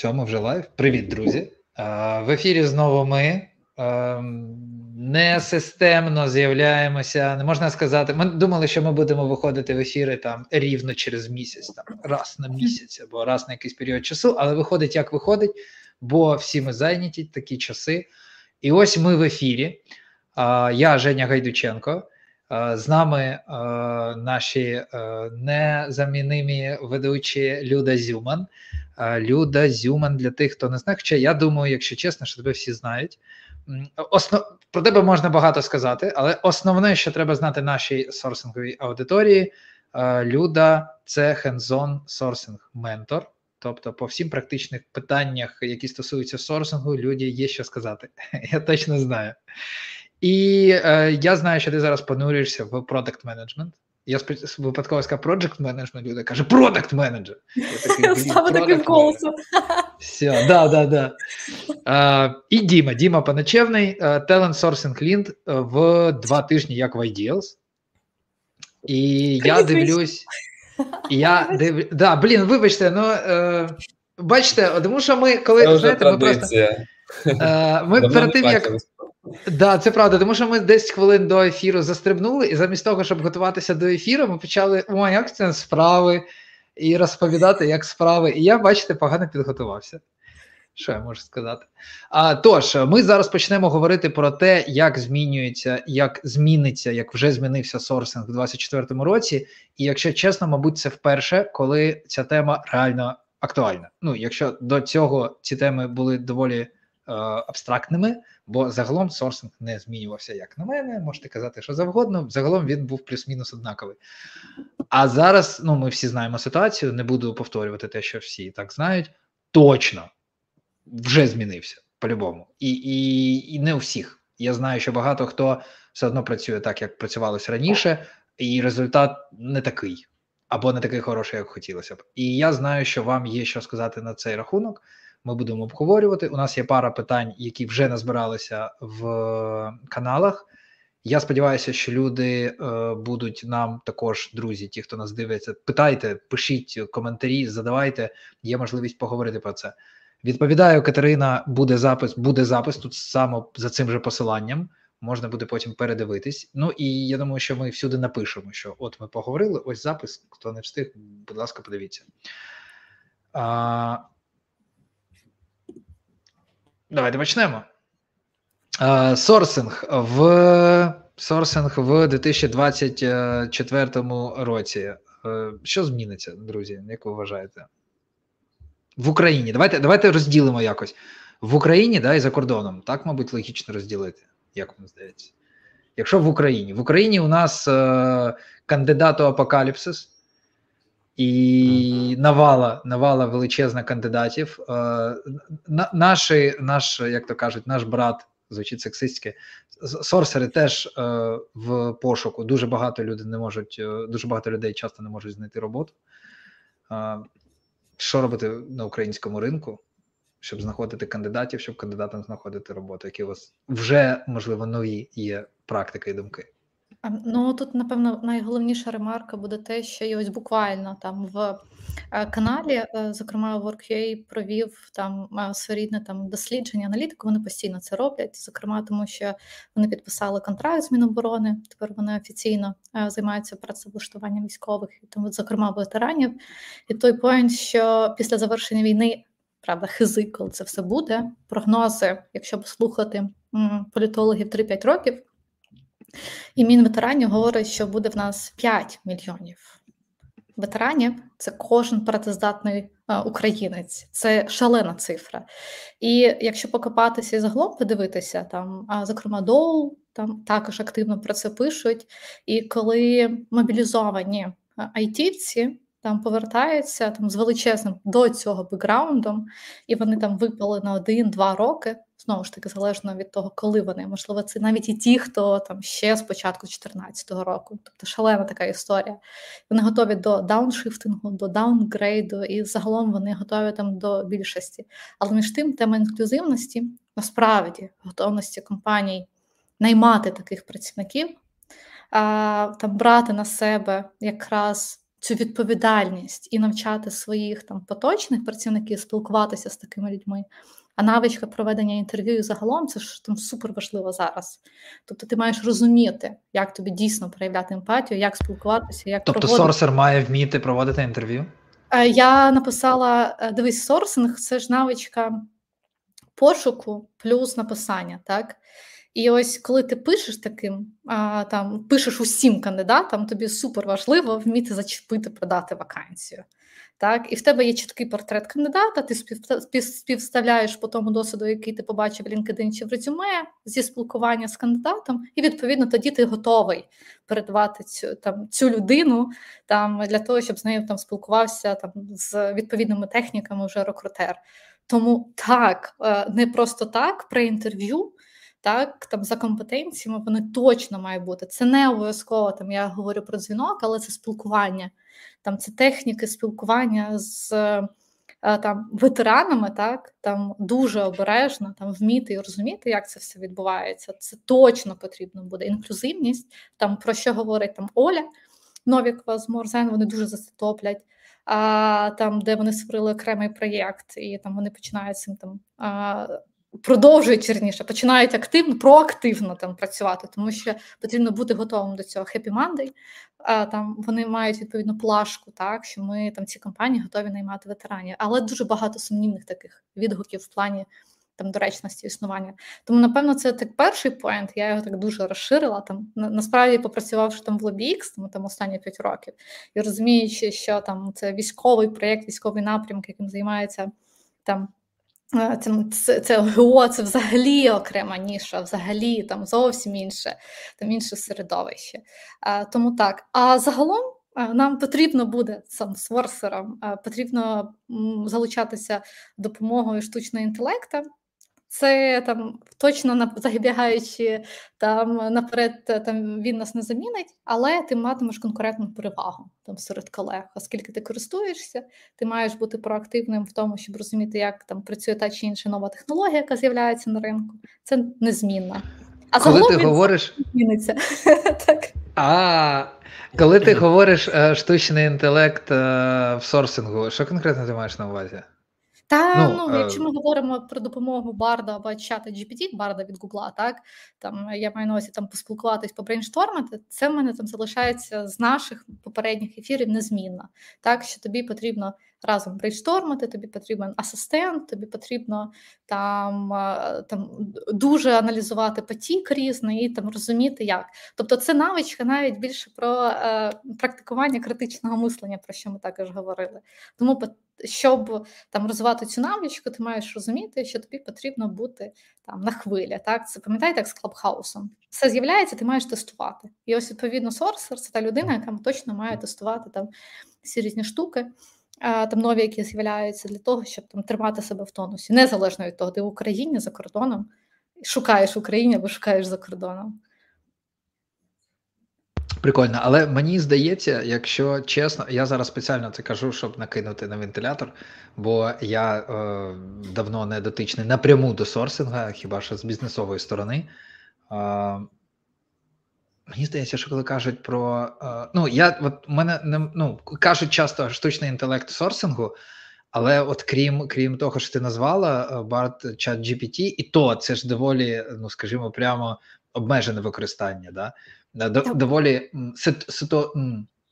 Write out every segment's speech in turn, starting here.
Все, ми вже лайв. Привіт, друзі. В ефірі знову ми не системно з'являємося. Не можна сказати. Ми думали, що ми будемо виходити в ефіри там рівно через місяць, там раз на місяць або раз на якийсь період часу, але виходить, як виходить, бо всі ми зайняті такі часи. І ось ми в ефірі. Я Женя Гайдученко. З нами наші незамінимі ведучі Люда Зюман. Люда Зюман для тих, хто не знає. Хоча я думаю, якщо чесно, що тебе всі знають. Основ... Про тебе можна багато сказати, але основне, що треба знати нашій сорсинговій аудиторії, Люда це хендзон сорсинг ментор. Тобто, по всім практичних питаннях, які стосуються сорсингу, люди є що сказати. Я точно знаю. І е, я знаю, що ти зараз понурюєшся в продакт менеджмент. Я випадково сказав project менеджмент, люди каже, продакт менеджер. Саме таким голосом. Все, да, да, да. А, І Діма, Діма Паначевний, Talent Sourcing Lead в два тижні, як в Ideals. І я дивлюсь. Я див... Да, блін, вибачте, ну е, бачите, тому що ми коли знаєте, ми просто. Е, ми перед тим, як Да, це правда, тому що ми 10 хвилин до ефіру застрибнули, і замість того, щоб готуватися до ефіру, ми почали о, як це справи, і розповідати, як справи. І я, бачите, погано підготувався. Що я можу сказати? А, Тож, ми зараз почнемо говорити про те, як змінюється, як зміниться, як вже змінився сорсинг у 2024 році. І якщо чесно, мабуть, це вперше, коли ця тема реально актуальна. Ну, якщо до цього ці теми були доволі абстрактними, Бо загалом сорсинг не змінювався, як на мене, можете казати, що завгодно. Загалом він був плюс-мінус однаковий. А зараз ну, ми всі знаємо ситуацію, не буду повторювати те, що всі так знають. Точно вже змінився по-любому. І, і, і не у всіх. Я знаю, що багато хто все одно працює так, як працювалося раніше, і результат не такий, або не такий хороший, як хотілося б. І я знаю, що вам є що сказати на цей рахунок ми будемо обговорювати. У нас є пара питань, які вже назбиралися в каналах. Я сподіваюся, що люди е, будуть нам також, друзі, ті, хто нас дивиться, питайте, пишіть коментарі, задавайте, є можливість поговорити про це. Відповідаю, Катерина, буде запис, буде запис тут саме за цим же посиланням. Можна буде потім передивитись. Ну і я думаю, що ми всюди напишемо, що от ми поговорили. Ось запис. Хто не встиг, будь ласка, подивіться. А, Давайте почнемо. Сорсинг в сорсинг в 2024 році. Е, що зміниться, друзі? Як ви вважаєте? В Україні. Давайте давайте розділимо якось. В Україні да, і за кордоном. Так, мабуть, логічно розділити, як вам здається. Якщо в Україні. В Україні у нас е, кандидат апокаліпсис і навала навала величезна кандидатів. Е, наші, наш, як то кажуть, наш брат звучить сексистське, сорсери теж е, в пошуку. Дуже багато людей не можуть, е, дуже багато людей часто не можуть знайти роботу. Що робити на українському ринку, щоб знаходити кандидатів, щоб кандидатам знаходити роботу, які у вас вже можливо нові є практики і думки. Ну тут, напевно, найголовніша ремарка буде те, що і ось буквально там в е, каналі, е, зокрема, WorkUA провів там е, своєрідне там дослідження, аналітику. Вони постійно це роблять, зокрема, тому що вони підписали контракт з Міноборони. Тепер вони офіційно займаються працевлаштуванням військових, і тому, зокрема, ветеранів. І той поінт, що після завершення війни. Правда, хизи, коли це все буде. Прогнози, якщо послухати політологів 3-5 років, і Мінветеранів говорить, що буде в нас 5 мільйонів ветеранів. Це кожен працездатний українець, це шалена цифра. І якщо покопатися і загалом подивитися, там, зокрема, Доу там також активно про це пишуть. І коли мобілізовані айтівці там повертаються там з величезним до цього бекграундом, і вони там випали на один-два роки. Знову ж таки, залежно від того, коли вони можливо, це навіть і ті, хто там ще з початку 2014 року, тобто шалена така історія. Вони готові до дауншифтингу, до даунгрейду, і загалом вони готові там до більшості. Але між тим, тема інклюзивності насправді готовності компаній наймати таких працівників, а, там брати на себе якраз цю відповідальність і навчати своїх там поточних працівників спілкуватися з такими людьми. А навичка проведення інтерв'ю загалом це ж там супер важливо зараз. Тобто ти маєш розуміти, як тобі дійсно проявляти емпатію, як спілкуватися, як тобто проводити. сорсер має вміти проводити інтерв'ю? Е, я написала: е, дивись, сорсинг це ж навичка пошуку плюс написання, так? І ось коли ти пишеш таким, а, там пишеш усім кандидатам, тобі супер важливо вміти зачепити, продати вакансію. Так, і в тебе є чіткий портрет кандидата, ти співставляєш по тому досвіду, який ти побачив в LinkedIn чи в резюме зі спілкування з кандидатом, і відповідно тоді ти готовий передавати цю там цю людину там для того, щоб з нею там спілкувався там з відповідними техніками вже рекрутер. Тому так, е, не просто так при інтерв'ю так там за компетенціями вони точно мають бути. Це не обов'язково там. Я говорю про дзвінок, але це спілкування. Там це техніки спілкування з е, там ветеранами, так там дуже обережно там вміти і розуміти, як це все відбувається. Це точно потрібно буде. Інклюзивність, там про що говорить там Оля Новікова з Морзен, вони дуже заситоплять. А там, де вони створили окремий проєкт, і там вони починають цим там продовжують вірніше, починають активно, проактивно там працювати, тому що потрібно бути готовим до цього Happy Monday. А, Там вони мають відповідно плашку, так що ми там ці компанії готові наймати ветеранів, але дуже багато сумнівних таких відгуків в плані. Там доречності існування. Тому, напевно, це так перший поінт, я його так дуже розширила. Там на, Насправді, попрацювавши там в LobbyX, тому там останні 5 років, і розуміючи, що там це військовий проєкт, військовий напрямок, яким займається там це це, це ГО, це взагалі окрема ніша, взагалі там зовсім інше, там інше середовище. Тому так. А загалом нам потрібно буде сам з ворсером, потрібно залучатися допомогою штучного інтелекту. Це там точно забігаючи там наперед, там він нас не замінить, але ти матимеш конкурентну перевагу там серед колег, оскільки ти користуєшся, ти маєш бути проактивним в тому, щоб розуміти, як там працює та чи інша нова технологія, яка з'являється на ринку. Це незмінна. А коли ти говориш зміниться так. А коли ти говориш е, штучний інтелект е, в сорсингу, що конкретно ти маєш на увазі? Та ну, ну якщо ми говоримо про допомогу Барда або чата GPT, Барда від Гугла, так там я маю на увазі там поспілкуватись, побрейнштормити, це в мене там залишається з наших попередніх ефірів незмінно. Так що тобі потрібно разом брейнштормити, тобі потрібен асистент, тобі потрібно там там дуже аналізувати потік різний і там розуміти, як. Тобто, це навичка навіть більше про е, практикування критичного мислення, про що ми також говорили. Тому щоб там розвивати цю навичку, ти маєш розуміти, що тобі потрібно бути там на хвилі. Так, це пам'ятаєте, як з клабхаусом. Все з'являється, ти маєш тестувати. І ось відповідно сорсер це та людина, яка точно має тестувати там всі різні штуки там нові, які з'являються для того, щоб там тримати себе в тонусі, незалежно від того, ти в Україні за кордоном, шукаєш в Україні або шукаєш за кордоном. Прикольно, але мені здається, якщо чесно, я зараз спеціально це кажу, щоб накинути на вентилятор, бо я е, давно не дотичний напряму до сорсинга, хіба що з бізнесової сторони. Е, Мені здається, що коли кажуть про. Е, ну, я от мене не ну, кажуть часто штучний інтелект сорсингу, але от крім крім того, що ти назвала BART чат GPT, і то це ж доволі, ну скажімо, прямо обмежене використання, да? доволі сито,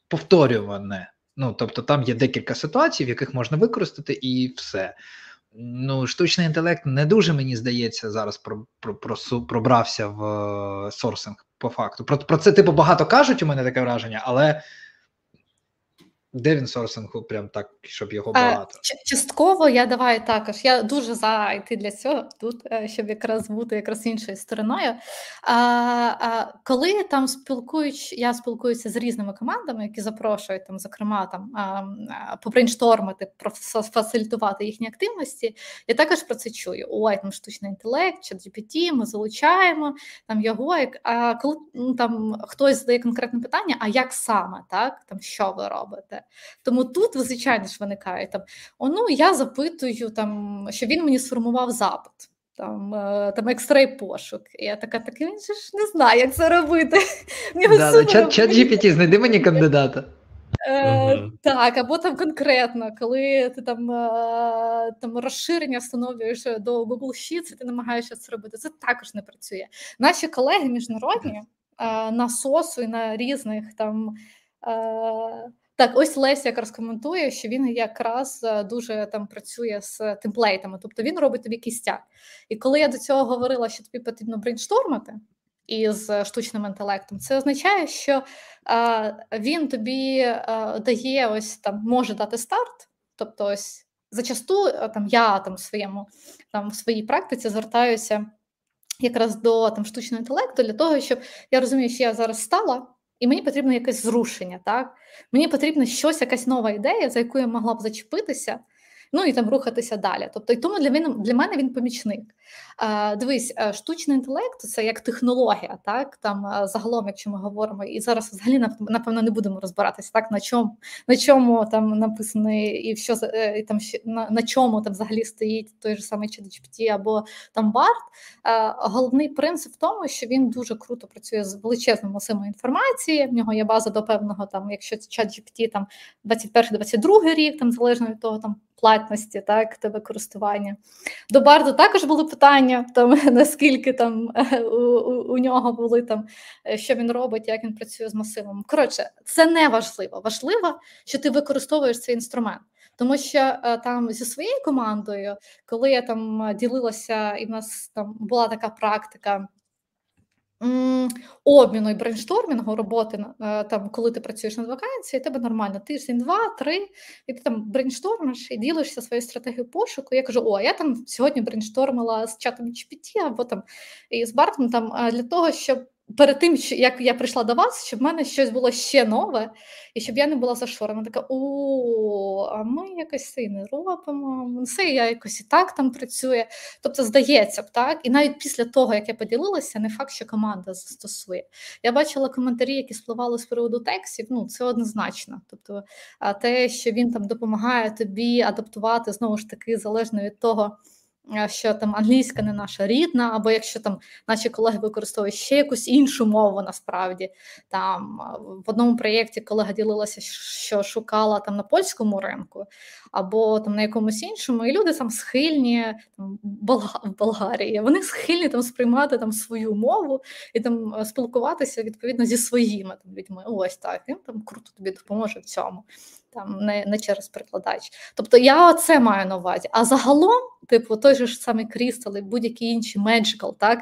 повторюване. Ну, тобто там є декілька ситуацій, в яких можна використати, і все. Ну, штучний інтелект не дуже мені здається зараз про, про, про пробрався в е, сорсинг по факту. Про про це типу багато кажуть. У мене таке враження, але де він сорсингу, прям так, щоб його багато? Частково я давай також. Я дуже за йти для цього тут, е, щоб якраз бути якраз іншою стороною. А, а, Коли там спілкуюсь, я спілкуюся з різними командами, які запрошують там, зокрема, там побрейнштормити, профасилітувати їхні активності. Я також про це чую. Ой, там штучний інтелект, чат GPT, ми залучаємо там його. А коли ну, там хтось задає конкретне питання, а як саме так, там що ви робите? Тому тут, звичайно ж, виникає там: о, ну я запитую, там, що він мені сформував запит. Там е, там екстрей пошук. І я така, так він же ж не знає, як це робити. Да, да, Чат GPT, знайди мені кандидата. Е, Так, або там конкретно, коли ти там е, там розширення встановлюєш до Google Sheets, і ти намагаєшся це робити. Це також не працює. Наші колеги міжнародні е, на СОСу і на різних там. Е, так, ось Леся якраз коментує, що він якраз е, дуже там працює з темплейтами, тобто він робить тобі кістяк. І коли я до цього говорила, що тобі потрібно брейнштормити із штучним інтелектом, це означає, що а, він тобі а, дає ось там може дати старт, тобто ось зачасту там я там в своєму там в своїй практиці звертаюся якраз до там штучного інтелекту для того, щоб я розумію, що я зараз стала і мені потрібно якесь зрушення. Так мені потрібно щось, якась нова ідея, за яку я могла б зачепитися, ну і там рухатися далі. Тобто, і тому для мене для мене він помічник. Дивись, е, штучний інтелект це як технологія, так там е, загалом, якщо ми говоримо, і зараз взагалі напевно не будемо розбиратися, так на чому на чому там написаний і що е, і там на, на чому там взагалі стоїть той же самий ChatGPT або там BART. Головний принцип в тому, що він дуже круто працює з величезним масивом інформації. В нього є база до певного там, якщо ChatGPT там 21-22 рік, там залежно від того там платності, так тебе користування. До Барду також були питання, там наскільки там у, у, у нього були там, е, що він робить, як він працює з масивом. Коротше, це не важливо. Важливо, що ти використовуєш цей інструмент. Тому що е, там зі своєю командою, коли я там ділилася, і в нас там була така практика обміну і брейнштормінгу роботи е, там, коли ти працюєш над вакансією, тебе нормально тиждень, два, три, і ти там брейнштормиш і ділишся своєю стратегією пошуку. Я кажу: о, я там сьогодні брейнштормила з чатом GPT або там і з Bard 'ом там для того, щоб перед тим, як я прийшла до вас, щоб в мене щось було ще нове, і щоб я не була зашорена. Така о, а ми якось це і не робимо. Все я якось і так там працює. Тобто, здається б, так, і навіть після того, як я поділилася, не факт, що команда застосує. Я бачила коментарі, які спливали з приводу текстів. Ну, це однозначно. Тобто, те, що він там допомагає тобі адаптувати знову ж таки залежно від того що там англійська не наша рідна, або якщо там наші колеги використовують ще якусь іншу мову, насправді там в одному проєкті колега ділилася, що шукала там на польському ринку, або там на якомусь іншому, і люди там схильні там в Болгарії, вони схильні там сприймати там свою мову і там е, спілкуватися відповідно зі своїми там людьми. Ось так він там круто тобі допоможе в цьому там не не через перекладач. Тобто я це маю на увазі. А загалом, типу, той же ж самий Crystal і будь-які інші Magical, так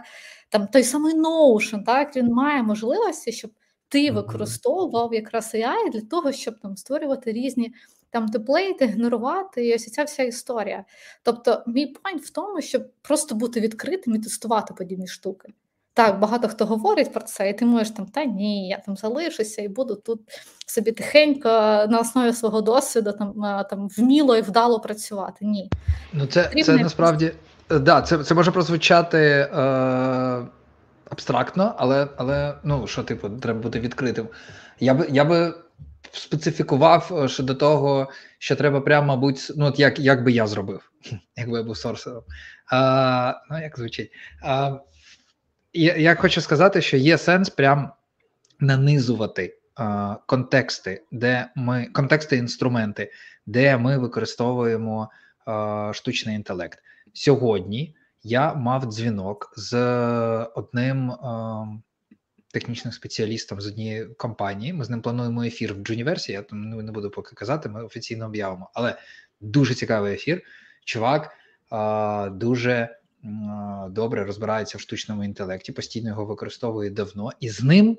там той самий Notion, так він має можливості, щоб ти використовував якраз AI для того, щоб там створювати різні там темплейти, генерувати і ось ця вся історія. Тобто, мій point в тому, щоб просто бути відкритим і тестувати подібні штуки. Так, багато хто говорить про це, і ти можеш там, та ні, я там залишуся і буду тут собі тихенько на основі свого досвіду там там вміло і вдало працювати. Ні. Ну це це насправді е, да, це це може прозвучати е, абстрактно, але але ну що, типу, треба бути відкритим. Я би я би специфікував е, щодо того, що треба прямо, мабуть, ну от як як би я зробив, якби я був сорсером. А, Ну, як звучить. А, я, хочу сказати, що є сенс прям нанизувати а, контексти, де ми контексти інструменти, де ми використовуємо а, штучний інтелект. Сьогодні я мав дзвінок з одним а, технічним спеціалістом з однієї компанії. Ми з ним плануємо ефір в Джуніверсі. Я там не буду поки казати, ми офіційно об'явимо. Але дуже цікавий ефір. Чувак а, дуже добре розбирається в штучному інтелекті, постійно його використовує давно, і з ним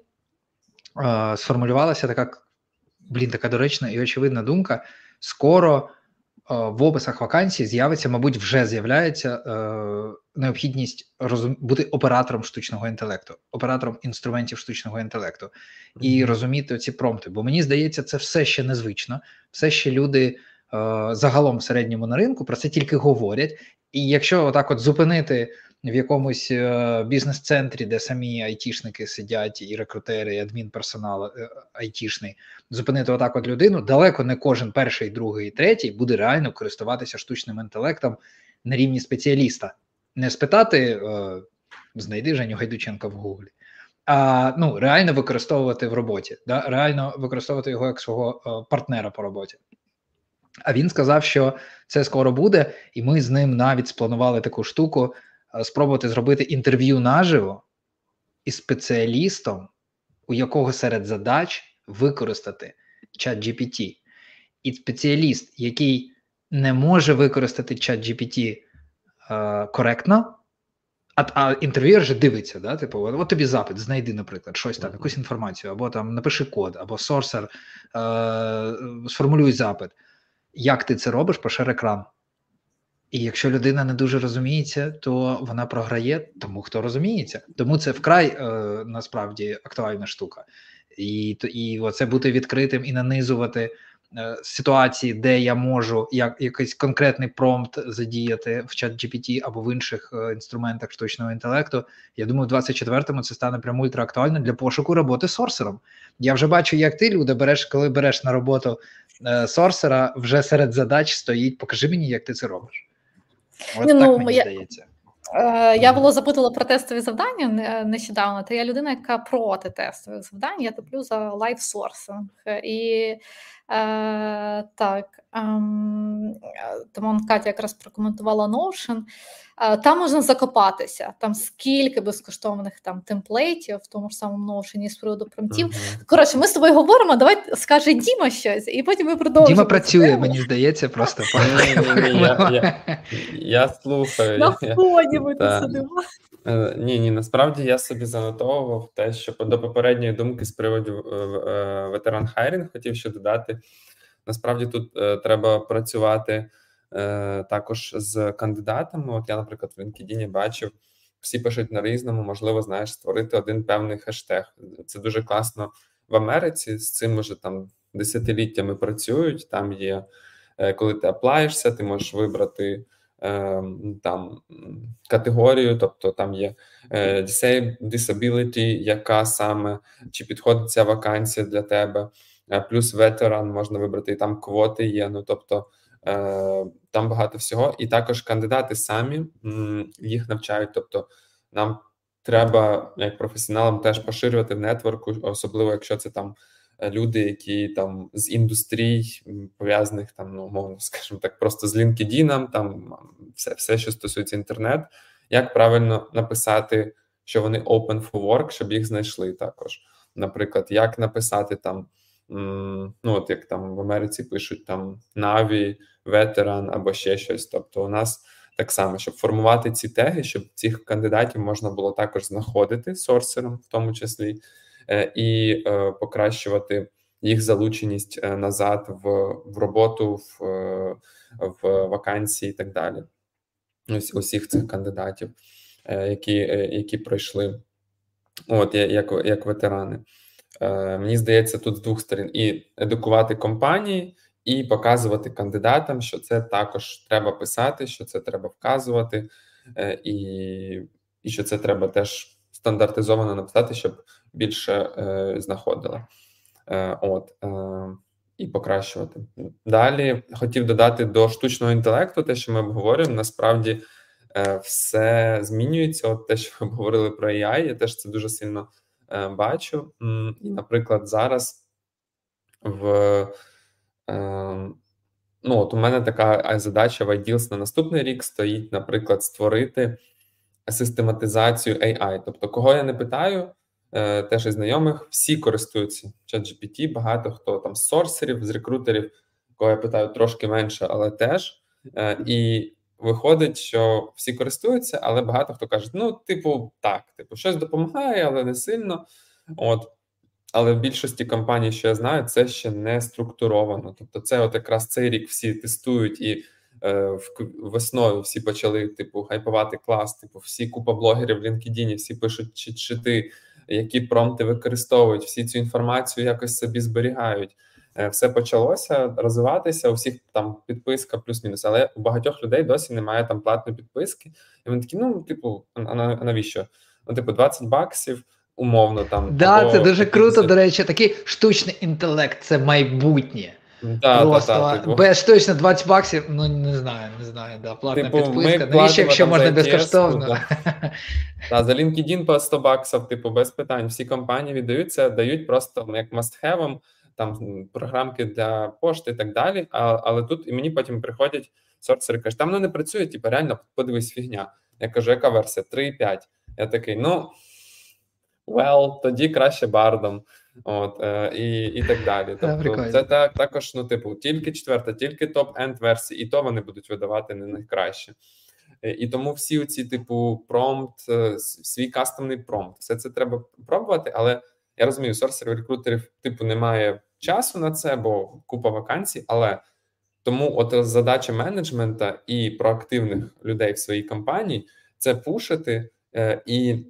е, сформулювалася така блін, така доречна і очевидна думка. Скоро е, в описах вакансій з'явиться, мабуть, вже з'являється е, необхідність розум... бути оператором штучного інтелекту, оператором інструментів штучного інтелекту і розуміти ці промпти. Бо мені здається, це все ще незвично, все ще люди. Загалом в середньому на ринку про це тільки говорять, і якщо отак от зупинити в якомусь е, бізнес-центрі, де самі айтішники сидять, і рекрутери, і адмінперсонал е, айтішний, зупинити отак от людину, далеко не кожен перший, другий, третій буде реально користуватися штучним інтелектом на рівні спеціаліста. Не спитати, е, знайди Женю Гайдученка в Гуглі, а ну реально використовувати в роботі, да? реально використовувати його як свого партнера по роботі. А він сказав, що це скоро буде, і ми з ним навіть спланували таку штуку: спробувати зробити інтерв'ю наживо із спеціалістом, у якого серед задач використати чат GPT. І спеціаліст, який не може використати чат GPT е, коректно, а а інтерв'юер же дивиться, да? типу, от, от тобі запит, знайди, наприклад, щось там, якусь інформацію, або там напиши код, або сорсер, е, сформулюй запит. Як ти це робиш, пошир екран. І якщо людина не дуже розуміється, то вона програє тому, хто розуміється. Тому це вкрай е, насправді актуальна штука. І і оце бути відкритим і нанизувати ситуації, де я можу як якийсь конкретний промпт задіяти в чат GPT або в інших е, інструментах штучного інтелекту. Я думаю, в 24-му це стане прям ультраактуально для пошуку роботи сорсером. Я вже бачу, як ти люди береш, коли береш на роботу е, сорсера, вже серед задач стоїть. Покажи мені, як ти це робиш. От ну, так мені я... здається. Е, я було запитала про тестові завдання нещодавно. Та я людина, яка проти тестових завдань. Я топлю за лайфсорсинг. І е, так, ем, тому Катя якраз прокоментувала Notion. Е, там можна закопатися, там скільки безкоштовних там темплейтів, в тому ж самому Notion з приводу промтів. Uh-huh. Коротше, ми з тобою говоримо. Давай скаже Діма щось, і потім ми продовжимо. Діма працює, мені здається, просто я слухаю. На фоні ми тут сидимо. Е, ні, ні, насправді я собі занотовував те, що до попередньої думки з приводу е, ветеран хайрінг хотів ще додати. Насправді тут треба працювати. Е, також з кандидатами. От я, наприклад, в LinkedIn бачив, всі пишуть на різному, можливо, знаєш, створити один певний хештег. Це дуже класно в Америці. З цим вже там десятиліттями працюють. Там є, е, коли ти аплаєшся, ти можеш вибрати. Е, там категорію, тобто там є disability, яка саме чи підходить ця вакансія для тебе, плюс ветеран можна вибрати і там квоти є. Ну тобто Е, там багато всього, і також кандидати самі їх навчають. Тобто, нам треба, як професіоналам, теж поширювати в нетворку, особливо якщо це там е, люди, які там з індустрій пов'язаних там, ну мовно скажімо так, просто з LinkedIn, там все, все, що стосується інтернет, як правильно написати, що вони open for work, щоб їх знайшли також. Наприклад, як написати там. Ну, от як там в Америці пишуть там Наві, ветеран або ще щось. Тобто, у нас так само, щоб формувати ці теги, щоб цих кандидатів можна було також знаходити сорсером, в тому числі, е, і е, покращувати їх залученість е, назад в в роботу, в в вакансії і так далі. Ось усіх цих кандидатів, які які пройшли, от як як ветерани. Мені здається, тут з двох сторін і едукувати компанії і показувати кандидатам, що це також треба писати, що це треба вказувати, е, і і що це треба теж стандартизовано написати, щоб більше е, знаходили. Е, от е, і покращувати. Далі хотів додати до штучного інтелекту, те, що ми обговорюємо, насправді все змінюється. От те, що ми говорили про AI, я теж це дуже сильно бачу. І, наприклад, зараз в ну, от у мене така задача в IDEALS на наступний рік стоїть, наприклад, створити систематизацію AI. Тобто, кого я не питаю, е, теж із знайомих, всі користуються ChatGPT, багато хто там з сорсерів, з рекрутерів, кого я питаю трошки менше, але теж. Е, і виходить, що всі користуються, але багато хто каже: ну, типу, так, типу, щось допомагає, але не сильно. От але в більшості компаній, що я знаю, це ще не структуровано. Тобто, це от якраз цей рік всі тестують і весною всі почали типу хайпувати клас. Типу, всі купа блогерів в LinkedIn, всі пишуть чи чити, які промпти використовують, всі цю інформацію якось собі зберігають. Е, все почалося розвиватися. У всіх там підписка, плюс-мінус. Але у багатьох людей досі немає там платної підписки. І вони такі, ну, типу, а навіщо? Ну, типу, 20 баксів умовно там. Да, або... це дуже круто. До речі, такий штучний інтелект це майбутнє. Да, Просто да, да, типу. без точно 20 баксів, ну не знаю, не знаю, да, платна Типу, підписка. Навіщо, якщо можна безкоштовно? Та, за LinkedIn по 100 баксів, типу, без питань. Всі компанії віддаються, дають просто ну, як must-have, там програмки для пошти і так далі. А, але тут і мені потім приходять сорсери, кажуть, там воно не працює, типу, реально подивись фігня. Я кажу, яка версія? 3.5. Я такий, ну well, тоді краще бардом. От, е, і і так далі. Тобто, це так також, ну, типу, тільки четверта, тільки топ-енд версії, і то вони будуть видавати не найкраще. Е, і тому всі ці, типу, промпт, е, свій кастомний промпт, все це треба пробувати. Але я розумію, сорсерів рекрутерів, типу, немає часу на це, бо купа вакансій. Але тому, от задача менеджмента і проактивних людей в своїй компанії це пушити е, і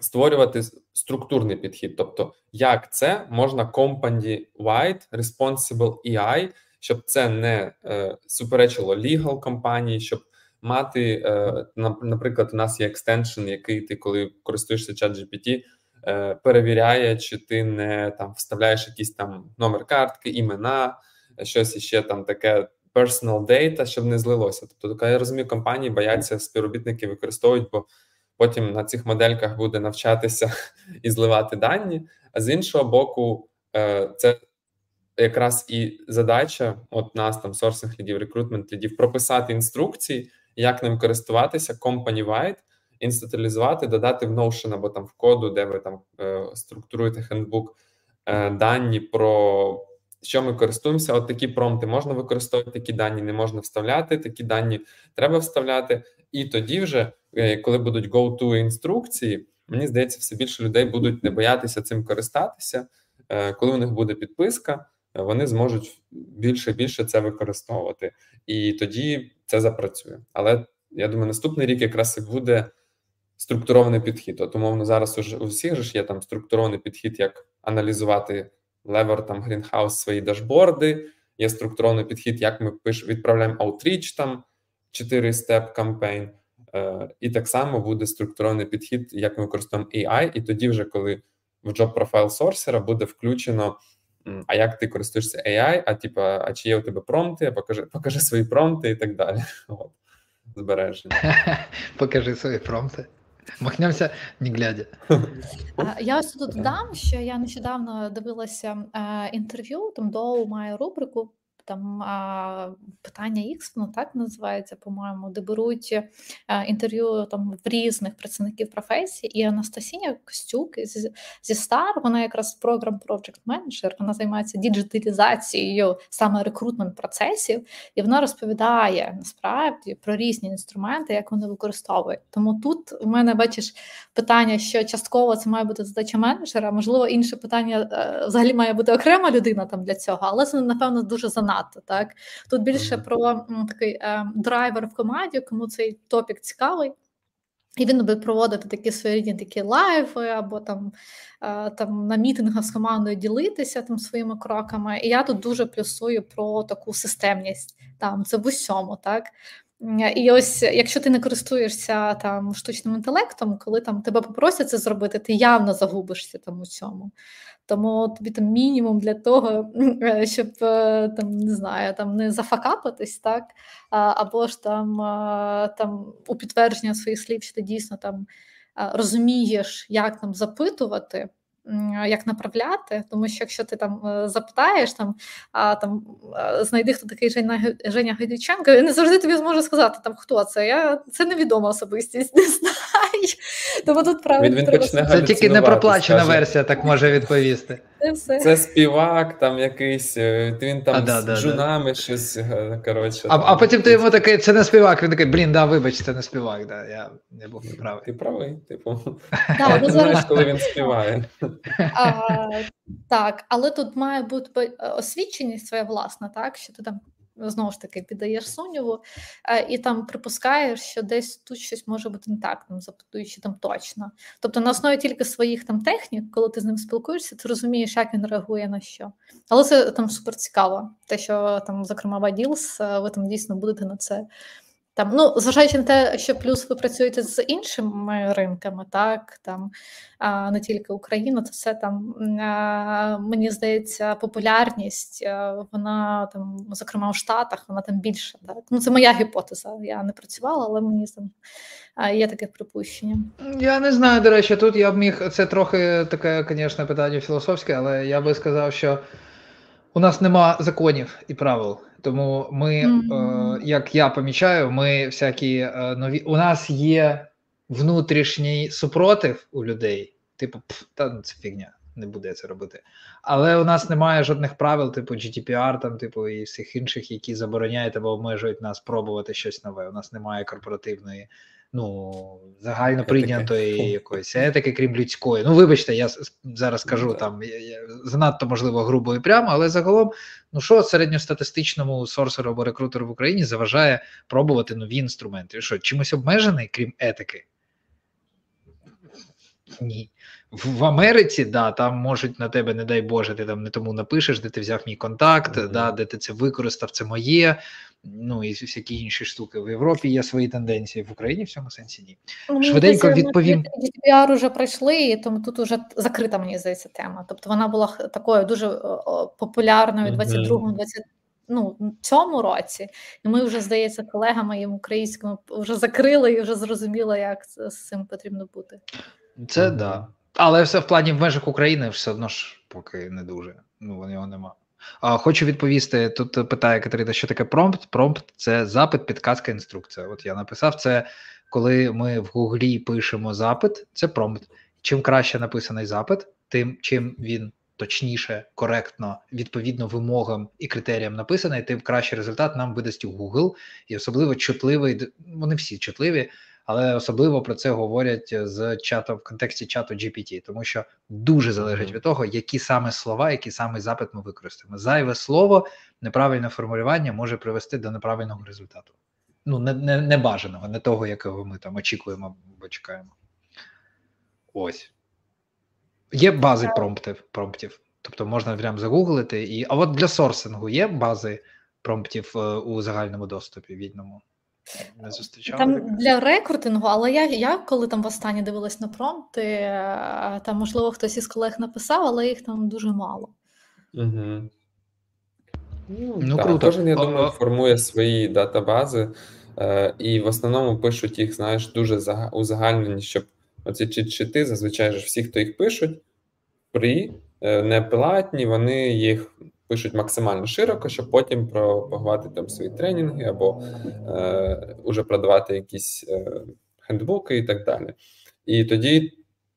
створювати структурний підхід, тобто як це можна company-wide responsible EI, щоб це не е, суперечило legal компанії, щоб мати, е, наприклад, у нас є екстеншн, який ти, коли користуєшся ChatGPT, е, перевіряє, чи ти не там вставляєш якийсь там номер картки, імена, щось іще там таке. Personal data, щоб не злилося. Тобто, я розумію, компанії бояться співробітники використовують, бо потім на цих модельках буде навчатися і зливати дані. А з іншого боку, е, це якраз і задача от нас, там сорсинг лідів, рекрутмент лідів, прописати інструкції, як ним користуватися, company-wide, інституалізувати, додати в Notion або там в коду, де ви там е, структуруєте хендбук, е, дані про. Що ми користуємося, от такі промпти можна використовувати, такі дані не можна вставляти, такі дані треба вставляти, і тоді вже Е, коли будуть go-to інструкції, мені здається, все більше людей будуть не боятися цим користатися. Е, коли у них буде підписка, е, вони зможуть більше і більше це використовувати, і тоді це запрацює. Але я думаю, наступний рік якраз і буде структурований підхід. От, умовно, зараз у всіх ж є там структурований підхід, як аналізувати Lever там Greenhouse свої дашборди. Є структурований підхід, як ми пиш, відправляємо outreach там 4 step campaign. Е, і так само буде структурований підхід, як ми використовуємо AI, і тоді, вже коли в job profile сорсера буде включено. А як ти користуєшся AI, а типа, а чи є у тебе промпти, покажи покажи свої промпти і так далі. От. Збереження. Покажи свої промпти. Махнемося, не глядя. Я ось тут додам, що я нещодавно дивилася е, інтерв'ю, там Доу має рубрику там питання X, ну так називається, по-моєму, де беруть інтерв'ю там в різних працівників професії. І Анастасія Костюк зі, зі Стар, вона якраз програм Project Manager, вона займається діджиталізацією саме рекрутмент процесів, і вона розповідає насправді про різні інструменти, як вони використовують. Тому тут у мене бачиш питання, що частково це має бути задача менеджера, можливо, інше питання е, взагалі має бути окрема людина там для цього, але це напевно дуже занадто занадто. Так тут більше про такий е, драйвер в команді, кому цей топік цікавий. І він буде проводити такі своєрідні такі лайви, або там е, там на мітингах з командою ділитися там своїми кроками. І я тут дуже плюсую про таку системність. Там це в усьому, так. І ось, якщо ти не користуєшся там штучним інтелектом, коли там тебе попросять це зробити, ти явно загубишся там у цьому. Тому тобі там мінімум для того, е, щоб е, там не знаю, там не зафакапатись, так? Або ж там там у підтвердження своїх слів, що ти дійсно там розумієш, як там запитувати як направляти, тому що якщо ти там е, запитаєш, там а там е, знайди хто такий Женя Женя Гайдюченко, я не завжди тобі зможе сказати, там хто це. Я це невідома особистість, не знаю. Тому тут правильно він, він треба... це тільки не проплачена версія, так може відповісти. Це все. Це співак, там якийсь, е, він там а, з да, жунами да. щось. коротше. А а потім ти йому такий, це не співак, він такий, блін, да, вибач, це не співак, да, я не був неправий. Ти правий, типу. Да, ти знаєш, коли він співає. А, Так, але тут має бути освіченість своя власна, так, що ти там знову ж таки піддаєш сумніву, е, і там припускаєш, що десь тут щось може бути не так, там запитуючи там точно. Тобто на основі тільки своїх там технік, коли ти з ним спілкуєшся, ти розумієш, як він реагує на що. Але це там супер цікаво, те, що там, зокрема, Ваділс, е, ви там дійсно будете на це Там, ну, зважаючи на те, що плюс ви працюєте з іншими ринками, так там а, не тільки Україна, то все там а, мені здається, популярність а, вона там, зокрема у Штатах, вона там більша. Так ну це моя гіпотеза. Я не працювала, але мені там є таке припущення. Я не знаю, до речі, тут я б міг це трохи таке, звісно, питання філософське, але я би сказав, що у нас нема законів і правил. Тому ми, mm-hmm. е, як я помічаю, ми всякі е, нові. У нас є внутрішній супротив у людей. Типу, пф, та ну, це фігня, не буде це робити. Але у нас немає жодних правил, типу GDPR, там, типу, і всіх інших, які забороняють або обмежують нас пробувати щось нове. У нас немає корпоративної ну, загально прийнятої якоїсь етики, крім людської. Ну, вибачте, я зараз кажу там занадто можливо грубо і прямо, але загалом, ну що середньостатистичному сорсеру або рекрутеру в Україні заважає пробувати нові інструменти? Що чимось обмежений, крім етики? Ні. В Америці, да, там можуть на тебе, не дай Боже, ти там не тому напишеш, де ти взяв мій контакт, mm-hmm. да, де ти це використав, це моє ну і всякі інші штуки. В Європі є свої тенденції, в Україні в цьому сенсі ні. Ну, Швиденько відповім. GDPR вже пройшли, тому тут вже закрита, мені здається, тема. Тобто вона була такою дуже популярною у 22-му, 20 Ну, цьому році, і ми вже здається, колегами їм українськими вже закрили і вже зрозуміло, як з цим потрібно бути. Це так. Да. Але все в плані в межах України все одно ж поки не дуже. Ну його нема. Хочу відповісти. Тут питає Катерина, що таке промпт. Промпт це запит, підказка, інструкція. От я написав це, коли ми в Гуглі пишемо запит, це промпт. Чим краще написаний запит, тим чим він точніше, коректно, відповідно вимогам і критеріям написаний, тим кращий результат нам видасть у Google. І особливо чутливий, вони всі чутливі але особливо про це говорять з чату в контексті чату GPT, тому що дуже залежить від того, які саме слова, який саме запит ми використаємо. Зайве слово, неправильне формулювання може привести до неправильного результату. Ну, не не, не бажаного, не того, якого ми там очікуємо або чекаємо. Ось. Є бази промптів, промптів. Тобто можна прям загуглити. І... А от для сорсингу є бази промптів е, у загальному доступі вільному? Не зустрічали? Там для рекрутингу, але я я коли там востаннє дивилась на промпти, е, там, можливо, хтось із колег написав, але їх там дуже мало. Угу. Ну, ну так, круто. Кожен, я думаю, формує свої датабази, е, і в основному пишуть їх, знаєш, дуже узагальнені, щоб оці чити, зазвичай ж всі, хто їх пишуть, при е, неплатні, вони їх пишуть максимально широко, щоб потім пропагувати там свої тренінги або е, уже продавати якісь е, хендбуки і так далі. І тоді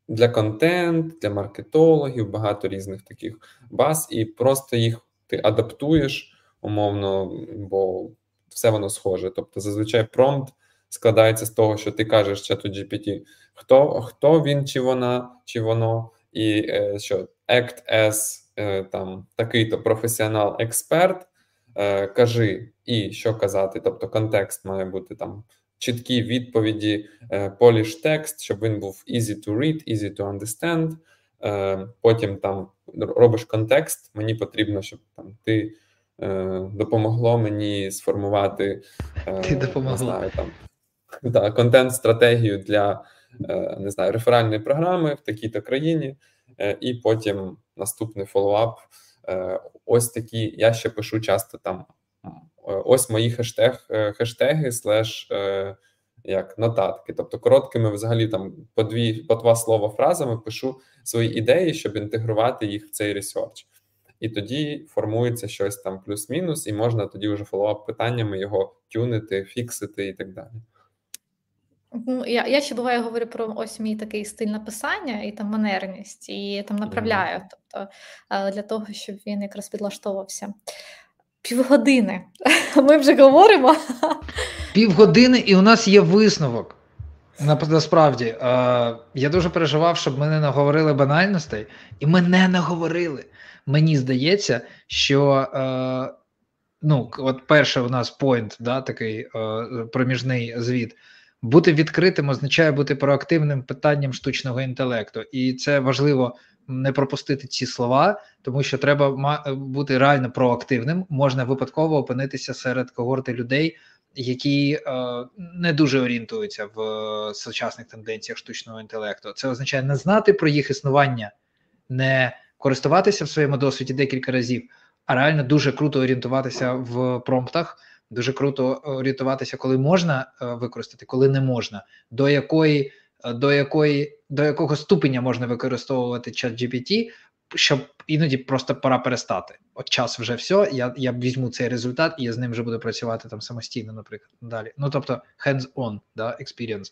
для контент, для маркетологів багато різних таких баз, і просто їх ти адаптуєш умовно, бо все воно схоже. Тобто, зазвичай промпт складається з того, що ти кажеш чату GPT, хто хто він, чи вона, чи воно, і е, що act as там такий-то професіонал, експерт, е, кажи і що казати. Тобто, контекст має бути там чіткі відповіді, е, polish текст, щоб він був easy to read, easy to understand. Потім там робиш контекст. Мені потрібно, щоб там ти допомогло мені сформувати Ти допомогла. не знаю, там да, контент-стратегію для не знаю, реферальної програми в такій-то країні. Е, і потім наступний follow-up. Е, ось такі. Я ще пишу часто там. Е, ось мої хештег, хештеги, слеш як нотатки. Тобто, короткими, взагалі, там по дві, по два слова фразами пишу свої ідеї, щоб інтегрувати їх в цей ресерч. І тоді формується щось там плюс-мінус, і можна тоді вже follow-up питаннями його тюнити, фіксити і так далі. Ну, я я ще буває говорю про ось мій такий стиль написання і там манерність, і там направляю, тобто для того, щоб він якраз підлаштовувався. Півгодини. Ми вже говоримо. Півгодини, і у нас є висновок. Насправді, я дуже переживав, щоб ми не наговорили банальностей, і ми не наговорили. Мені здається, що ну, от перший у нас поінт, да, такий проміжний звіт. Бути відкритим означає бути проактивним питанням штучного інтелекту, і це важливо не пропустити ці слова, тому що треба бути реально проактивним. Можна випадково опинитися серед когорти людей, які е, не дуже орієнтуються в е, сучасних тенденціях штучного інтелекту. Це означає не знати про їх існування, не користуватися в своєму досвіді декілька разів, а реально дуже круто орієнтуватися в промптах. Дуже круто орієнтуватися, коли можна е, використати, коли не можна, до якої е, до якої до якого ступеня можна використовувати чат GPT, щоб іноді просто пора перестати. От час вже все. Я я візьму цей результат, і я з ним вже буду працювати там самостійно, наприклад. Далі. Ну тобто, hands-on, да, experience.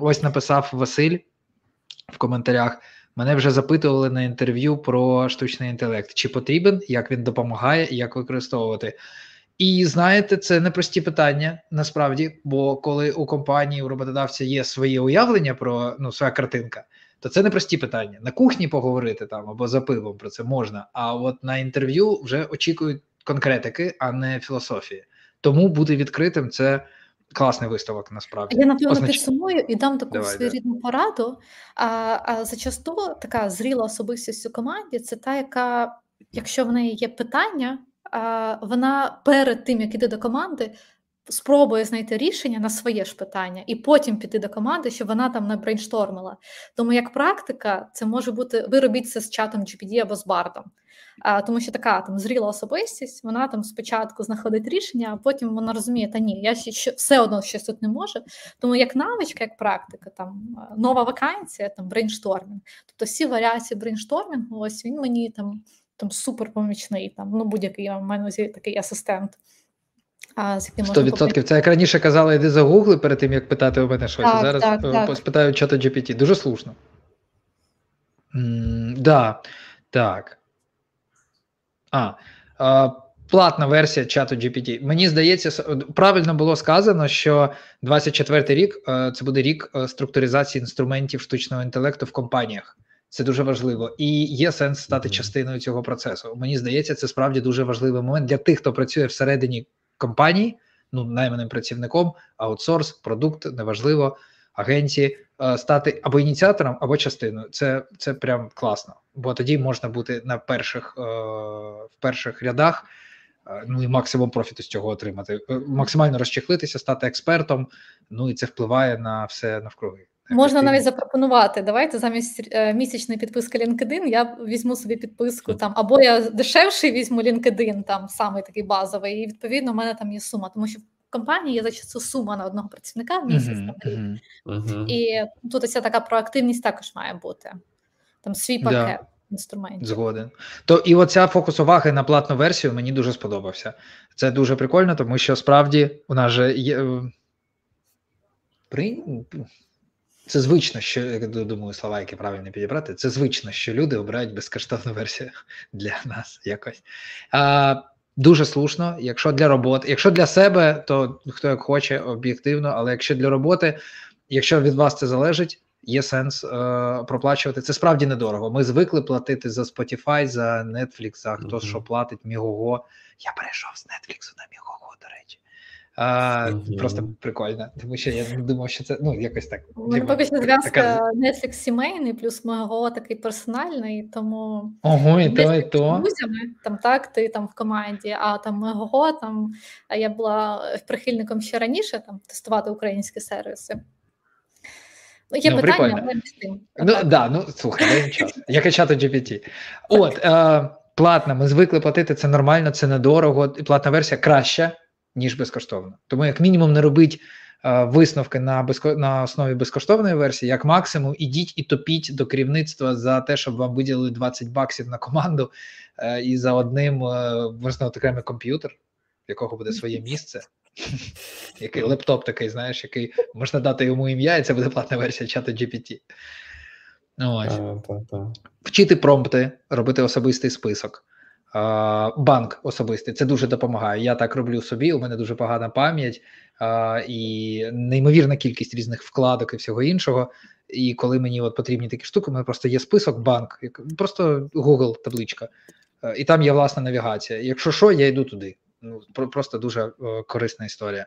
Ось написав Василь в коментарях. Мене вже запитували на інтерв'ю про штучний інтелект, чи потрібен, як він допомагає і як використовувати. І знаєте, це непрості питання насправді, бо коли у компанії, у роботодавця є своє уявлення про ну, своя картинка, то це непрості питання. На кухні поговорити там або за пивом про це можна. А от на інтерв'ю вже очікують конкретики, а не філософії. Тому бути відкритим це. Класний виставок насправді я напевно Означ... підсумую і дам таку Давай, своєрідну пораду. А, а зачасту така зріла особистість у команді це та, яка, якщо в неї є питання, вона перед тим як іти до команди, спробує знайти рішення на своє ж питання, і потім піти до команди, щоб вона там не брейнштормила. Тому як практика, це може бути ви робіть це з чатом GPT або з бардом. Тому що така там зріла особистість, вона там спочатку знаходить рішення, а потім вона розуміє, та ні, я ще все одно щось тут не можу. Тому як навичка, як практика, там нова вакансія, там брейнштормінг. Тобто всі варіації брейнштормінгу, ось він мені там там супер помічний, там ну будь-який я маю такий асистент. А, з яким 100%. Це як раніше казали, йди за гугли перед тим, як питати у мене щось. Так, Зараз так, е, так. спитаю чата GPT. Дуже слушно. М, да, так. А, а, платна версія чату GPT. Мені здається, правильно було сказано, що 24 рік е, це буде рік е, структуризації інструментів штучного інтелекту в компаніях. Це дуже важливо і є сенс стати частиною цього процесу. Мені здається, це справді дуже важливий момент для тих, хто працює всередині компанії, ну найманим працівником, аутсорс, продукт, неважливо, агенції, е, стати або ініціатором, або частиною. Це це прям класно, бо тоді можна бути на перших е, в перших рядах. Е, ну і максимум профіту з цього отримати, максимально розчехлитися, стати експертом. Ну і це впливає на все навкруги. Можна навіть запропонувати. Давайте замість е, місячної підписки LinkedIn я візьму собі підписку там, або я дешевший візьму LinkedIn, там самий такий базовий, і відповідно у мене там є сума, тому що в компанії є зачасту сума на одного працівника в місяць. Uh-huh, там, uh-huh. І тут ось така проактивність також має бути. Там свій пакет. Да. Інструментів. Згоден. То і оця фокус уваги на платну версію мені дуже сподобався. Це дуже прикольно, тому що справді у нас же є. Е, при... Це звично, що я думаю, слова, які правильно підібрати. Це звично, що люди обирають безкоштовну версію для нас якось. А, Дуже слушно. Якщо для роботи, якщо для себе, то хто як хоче об'єктивно, але якщо для роботи, якщо від вас це залежить, є сенс е, проплачувати. Це справді недорого. Ми звикли платити за Spotify, за Netflix, за хто mm-hmm. що платить, Мігого. Я перейшов з Netflix на Мігого. А, mm-hmm. Просто прикольно, тому що я думав, що це ну якось так. мене поки що зв'язка така... Netflix сімейний, плюс мого такий персональний, тому Ого, і то, і то. друзями, там так, ти там в команді, а там мого там я була прихильником ще раніше там тестувати українські сервіси. Ну, Є ну, питання, але з тим. Ну, да, ну слухай, дай час. Як і GPT. От, е, платна, ми звикли платити, це нормально, це недорого, і платна версія краща ніж безкоштовно. Тому, як мінімум, не робить е, висновки на безко... на основі безкоштовної версії, як максимум, ідіть і топіть до керівництва за те, щоб вам виділили 20 баксів на команду, е, і за одним е, можна окремий комп'ютер, в якого буде своє місце. Який лептоп такий, знаєш, який можна дати йому ім'я, і це буде платна версія чату GPT. Ось. Вчити промпти, робити особистий список банк особистий. Це дуже допомагає. Я так роблю собі. У мене дуже погана пам'ять і неймовірна кількість різних вкладок і всього іншого. І коли мені от потрібні такі штуки, у мене просто є список банк, просто Google табличка, і там є власна навігація. Якщо що, я йду туди. Ну просто дуже корисна історія.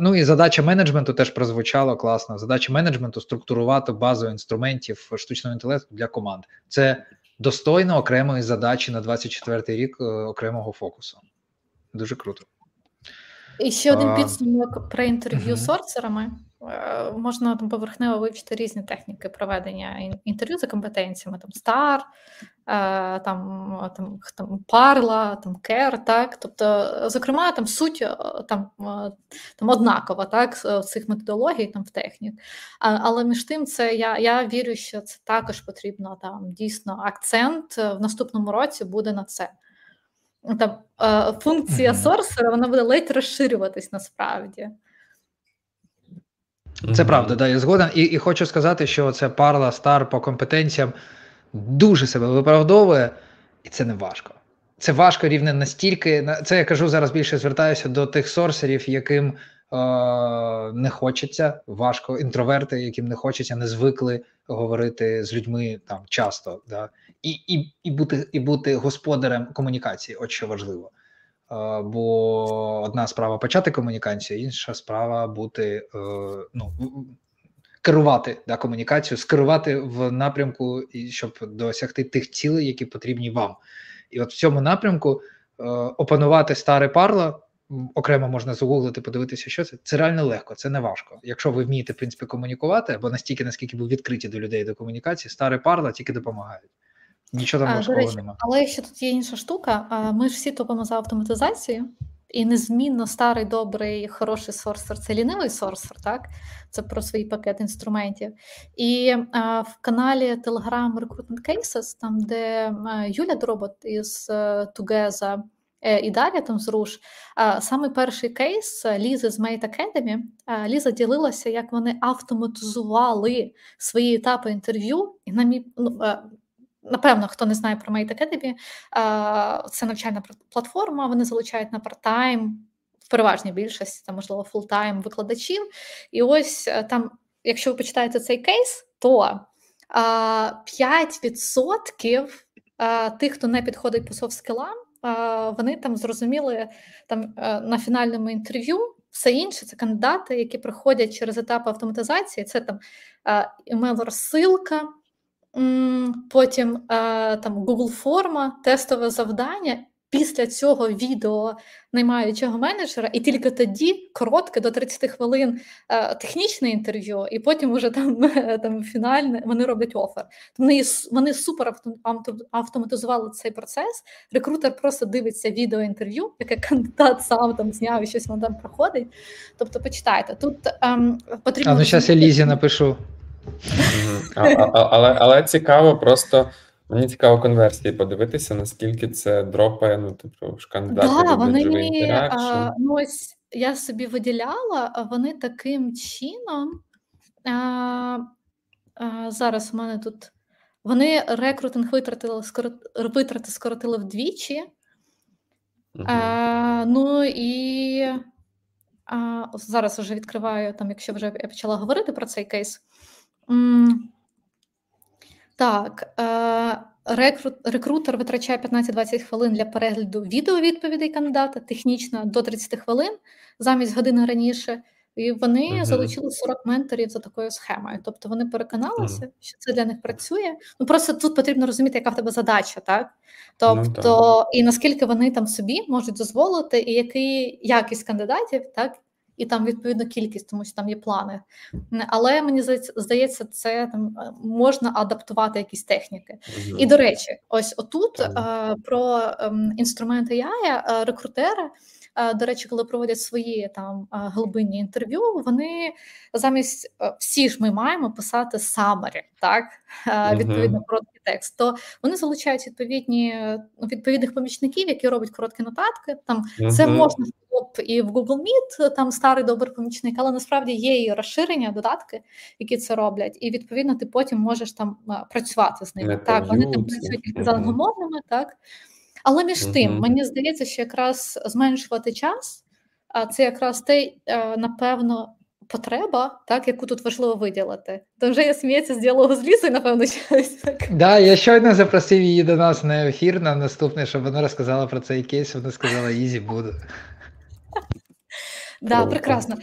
Ну і задача менеджменту теж прозвучала класно. Задача менеджменту структурувати базу інструментів штучного інтелекту для команд. Це достойно окремої задачі на 24 рік е, окремого фокусу. Дуже круто. І ще один підсумок про інтерв'ю з сорсерами. Е, можна там поверхнево вивчити різні техніки проведення інтерв'ю за компетенціями, там STAR, е, там там, там парла, там кер, так. Тобто, зокрема, там суть е, там там однакова, так, цих методологій там в технік. Але між тим, це я я вірю, що це також потрібно там дійсно акцент в наступному році буде на це. Там функція сорсера вона буде ледь розширюватись насправді. Це правда, да, я згоден. І і хочу сказати, що це парла стар по компетенціям дуже себе виправдовує, і це не важко. Це важко рівне настільки. Це я кажу зараз більше звертаюся до тих сорсерів, яким е, не хочеться, важко, інтроверти, яким не хочеться, не звикли говорити з людьми там часто, да, і і, і, бути і бути господарем комунікації, от що важливо. Бо одна справа почати комунікацію, інша справа бути е, ну, керувати да, комунікацію, скерувати в напрямку, щоб досягти тих цілей, які потрібні вам. І от в цьому напрямку е, опанувати старе парло, окремо можна загуглити, подивитися, що це. Це реально легко, це не важко. Якщо ви вмієте в принципі комунікувати, або настільки, наскільки ви відкриті до людей до комунікації, старе парло тільки допомагають. Нічого там важкого нема. Але ще тут є інша штука. Ми ж всі топимо за автоматизацію, і незмінно старий, добрий, хороший сорсер це лінивий сорсер, так? Це про свій пакет інструментів. І а, в каналі Telegram Recruitment Cases, там, де а, Юля Дробот із Тугеза е, і Дар'я там з Руш, саме перший кейс Лізи з Mate Academy, Ліза ділилася, як вони автоматизували свої етапи інтерв'ю, і на мій ну, Напевно, хто не знає про Mate Academy, це навчальна платформа. Вони залучають на парт-тайм, в переважній більшості, там, можливо, фултайм викладачів. І ось е, там, якщо ви почитаєте цей кейс, то 5% тих, хто не підходить по софт-скілам, вони там зрозуміли там е, на фінальному інтерв'ю. Все інше це кандидати, які проходять через етап автоматизації. Це там емейл-розсилка, Потім е, там Google форма, тестове завдання. Після цього відео наймаючого менеджера, і тільки тоді коротке до 30 хвилин е, технічне інтерв'ю, і потім уже там там фінальне вони роблять офер. Вони вони супер автоматизували цей процес. Рекрутер просто дивиться відео інтерв'ю, яке кандидат сам там зняв і щось воно там проходить. Тобто, почитайте тут ем, потрібно. А ну зараз я Лізі напишу. Але але цікаво, просто мені цікаво конверсії подивитися, наскільки це дропає, ну, типу, ж кандидати да, вони, інтеракшн. Ну, ось я собі виділяла, а вони таким чином. А, а, Зараз у мене тут. Вони рекрутинг витратили витрати скоротили вдвічі. Угу. А, Ну і а, зараз вже відкриваю, там, якщо вже я почала говорити про цей кейс. Так, е, рекрут, рекрутер витрачає 15-20 хвилин для перегляду відеовідповідей кандидата, технічно до 30 хвилин замість години раніше. І вони uh-huh. залучили 40 менторів за такою схемою. Тобто вони переконалися, uh-huh. що це для них працює. Ну просто тут потрібно розуміти, яка в тебе задача, так? Ну тобто, no, і наскільки вони там собі можуть дозволити, і який якість кандидатів, так, і там відповідно кількість, тому що там є плани. Але мені здається, це там е, можна адаптувати якісь техніки. Mm-hmm. І до речі, ось отут mm-hmm. про ем, інструменти AI, е, рекрутери. До речі, коли проводять свої там глибинні інтерв'ю, вони замість всі ж ми маємо писати самарі, так відповідно короткий текст. То вони залучають відповідні відповідних помічників, які роблять короткі нотатки. Там це можна і в Google Meet, там старий добрий помічник, але насправді є і розширення, додатки, які це роблять, і відповідно ти потім можеш там працювати з ними. Так, вони там працюють з англомовними, так. Але між тим, мені здається, що якраз зменшувати час, а це якраз те, е, напевно, потреба, так, яку тут важливо виділити. То вже я сміється з діалогу з Лісою, напевно, щось так. Да, я щойно запросив її до нас на ефір на наступне, щоб вона розказала про цей кейс. Вона сказала, easy буду. Да, прекрасно.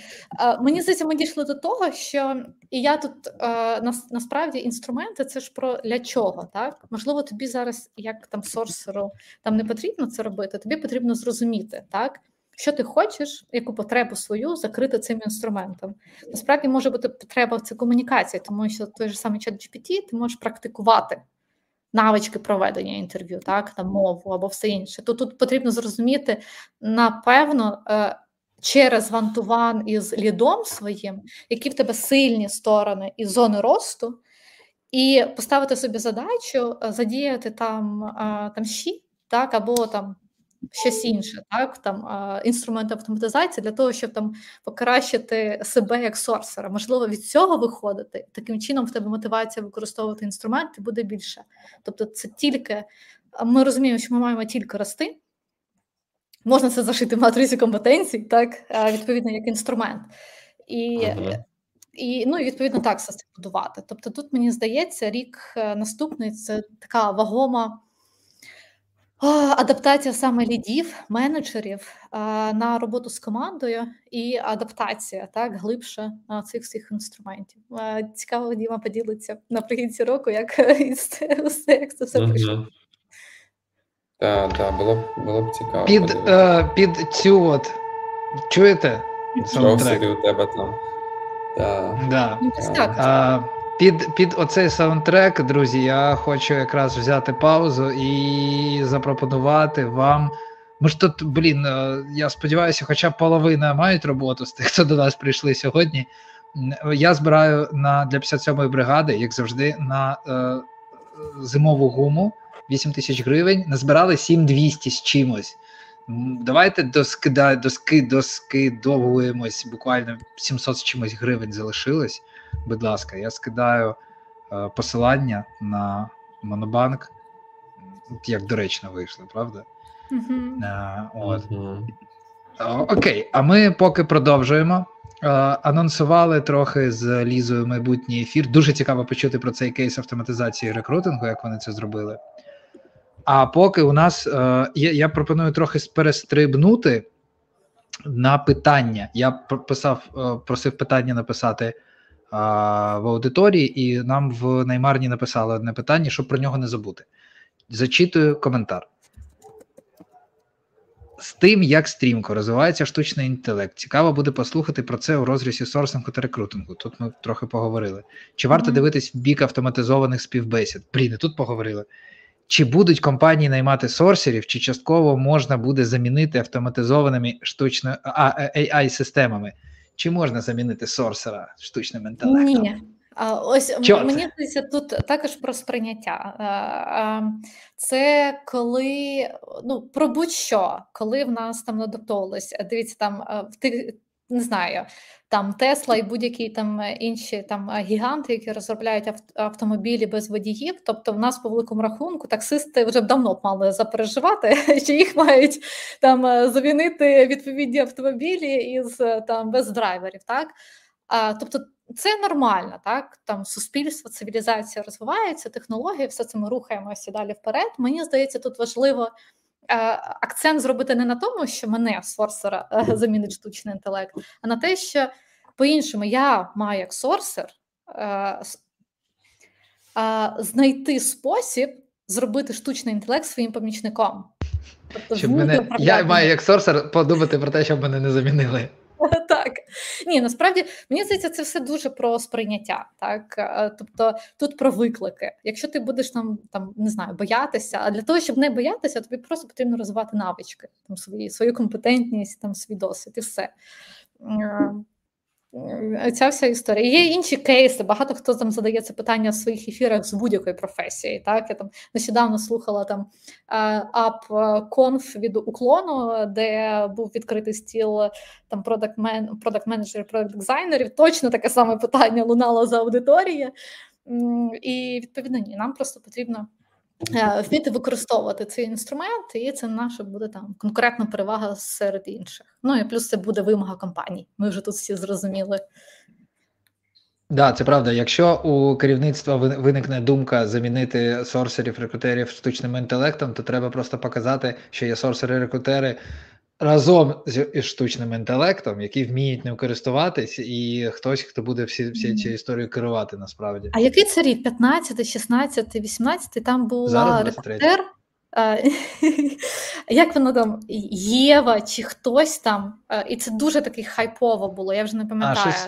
Мені здається, ми дійшли до того, що і я тут насправді інструменти це ж про для чого, так? Можливо, тобі зараз, як там сорсеру, там не потрібно це робити, тобі потрібно зрозуміти, так? що ти хочеш, яку потребу свою закрити цим інструментом. Насправді може бути потреба в цій комунікації, тому що той же самий чат GPT ти можеш практикувати навички проведення інтерв'ю, так, там мову або все інше. То тут потрібно зрозуміти, напевно, е, через вантуван із лідом своїм, які в тебе сильні сторони і зони росту, і поставити собі задачу е, задіяти там е, там щі, так, або там щось інше, так там інструмент автоматизації для того, щоб там покращити себе як сорсера. Можливо, від цього виходити. Таким чином, в тебе мотивація використовувати інструменти буде більше. Тобто, це тільки ми розуміємо, що ми маємо тільки рости. Можна це зашити в матрицю компетенцій, так відповідно як інструмент. І ага. І ну і відповідно так все це будувати. Тобто, тут мені здається, рік е, наступний це така вагома Адаптація саме лідів, менеджерів на роботу з командою і адаптація так глибше цих всіх інструментів. Цікаво, Діма поділиться наприкінці року, як як це все прийшло. Так, так, було б було б цікаво. Під е, під цю от чуєте? Саундтрек у тебе там. Да. Да. Під під оцей саундтрек, друзі, я хочу якраз взяти паузу і запропонувати вам. Ми ж тут, блін, е, я сподіваюся, хоча б половина мають роботу з тих, хто до нас прийшли сьогодні. Я збираю на для 57-ї бригади, як завжди, на е, зимову гуму 8 тисяч гривень. Назбирали 7200 з чимось. Давайте доскида, доски, доскидовуємось, буквально 700 з чимось гривень залишилось будь ласка, я скидаю е, посилання на Монобанк. Як доречно вийшло, правда? Uh-huh. Е, от. Uh-huh. Окей, а ми поки продовжуємо. Е, анонсували трохи з Лізою майбутній ефір. Дуже цікаво почути про цей кейс автоматизації рекрутингу, як вони це зробили. А поки у нас е, я, пропоную трохи перестрибнути на питання. Я писав, е, просив питання написати в аудиторії, і нам в наймарні написали одне питання, щоб про нього не забути. Зачитую коментар. З тим, як стрімко розвивається штучний інтелект, цікаво буде послухати про це у розрізі сорсингу та рекрутингу. Тут ми трохи поговорили. Чи варто mm-hmm. дивитись в бік автоматизованих співбесід? Блін, тут поговорили. Чи будуть компанії наймати сорсерів, чи частково можна буде замінити автоматизованими штучно ai системами чи можна замінити сорсера штучним інтелектом? Ні. Ось Чо мені здається, тут також про сприйняття. Це коли ну про будь-що, коли в нас там надатовувалось, дивіться, там в тих не знаю, там Тесла і будь-які там е, інші там е, гіганти, які розробляють автомобілі без водіїв. Тобто, в нас по великому рахунку таксисти вже давно б мали запереживати, що їх мають там е, замінити відповідні автомобілі із там без драйверів. Так а, тобто. Це нормально, так там суспільство, цивілізація розвивається, технології, все це ми рухаємося далі вперед. Мені здається, тут важливо акцент зробити не на тому, що мене сорсера е, замінить штучний інтелект, а на те, що по-іншому я маю як сорсер е, знайти спосіб зробити штучний інтелект своїм помічником. Тобто, щоб мене, Я маю як сорсер подумати про те, щоб мене не замінили. Ні, насправді мені здається, це все дуже про сприйняття. Так, е, тобто тут про виклики. Якщо ти будеш там там не знаю, боятися, а для того, щоб не боятися, тобі просто потрібно розвивати навички, там свої свою компетентність, там свій досвід і все. Е, Ця вся історія. Є інші кейси. Багато хто там задає це питання в своїх ефірах з будь-якої професії. Так я там нещодавно слухала там ап-конф від уклону, де був відкритий стіл там продакт менеджерів, продакт дизайнерів. Точно таке саме питання лунало за аудиторії. І відповідно ні, нам просто потрібно. Е, вміти використовувати цей інструмент, і це наша буде там конкретна перевага серед інших. Ну і плюс це буде вимога компаній. Ми вже тут всі зрозуміли. Да, це правда. Якщо у керівництва виникне думка замінити сорсерів, рекрутерів штучним інтелектом, то треба просто показати, що є сорсери-рекрутери разом з штучним інтелектом, які вміють ним користуватись, і хтось, хто буде всі всі ці історії керувати насправді. А який це рік? 15, 16, 18? Там була рекрутер, Як воно там Єва чи хтось там, і це дуже таки хайпово було, я вже не пам'ятаю. А, щось...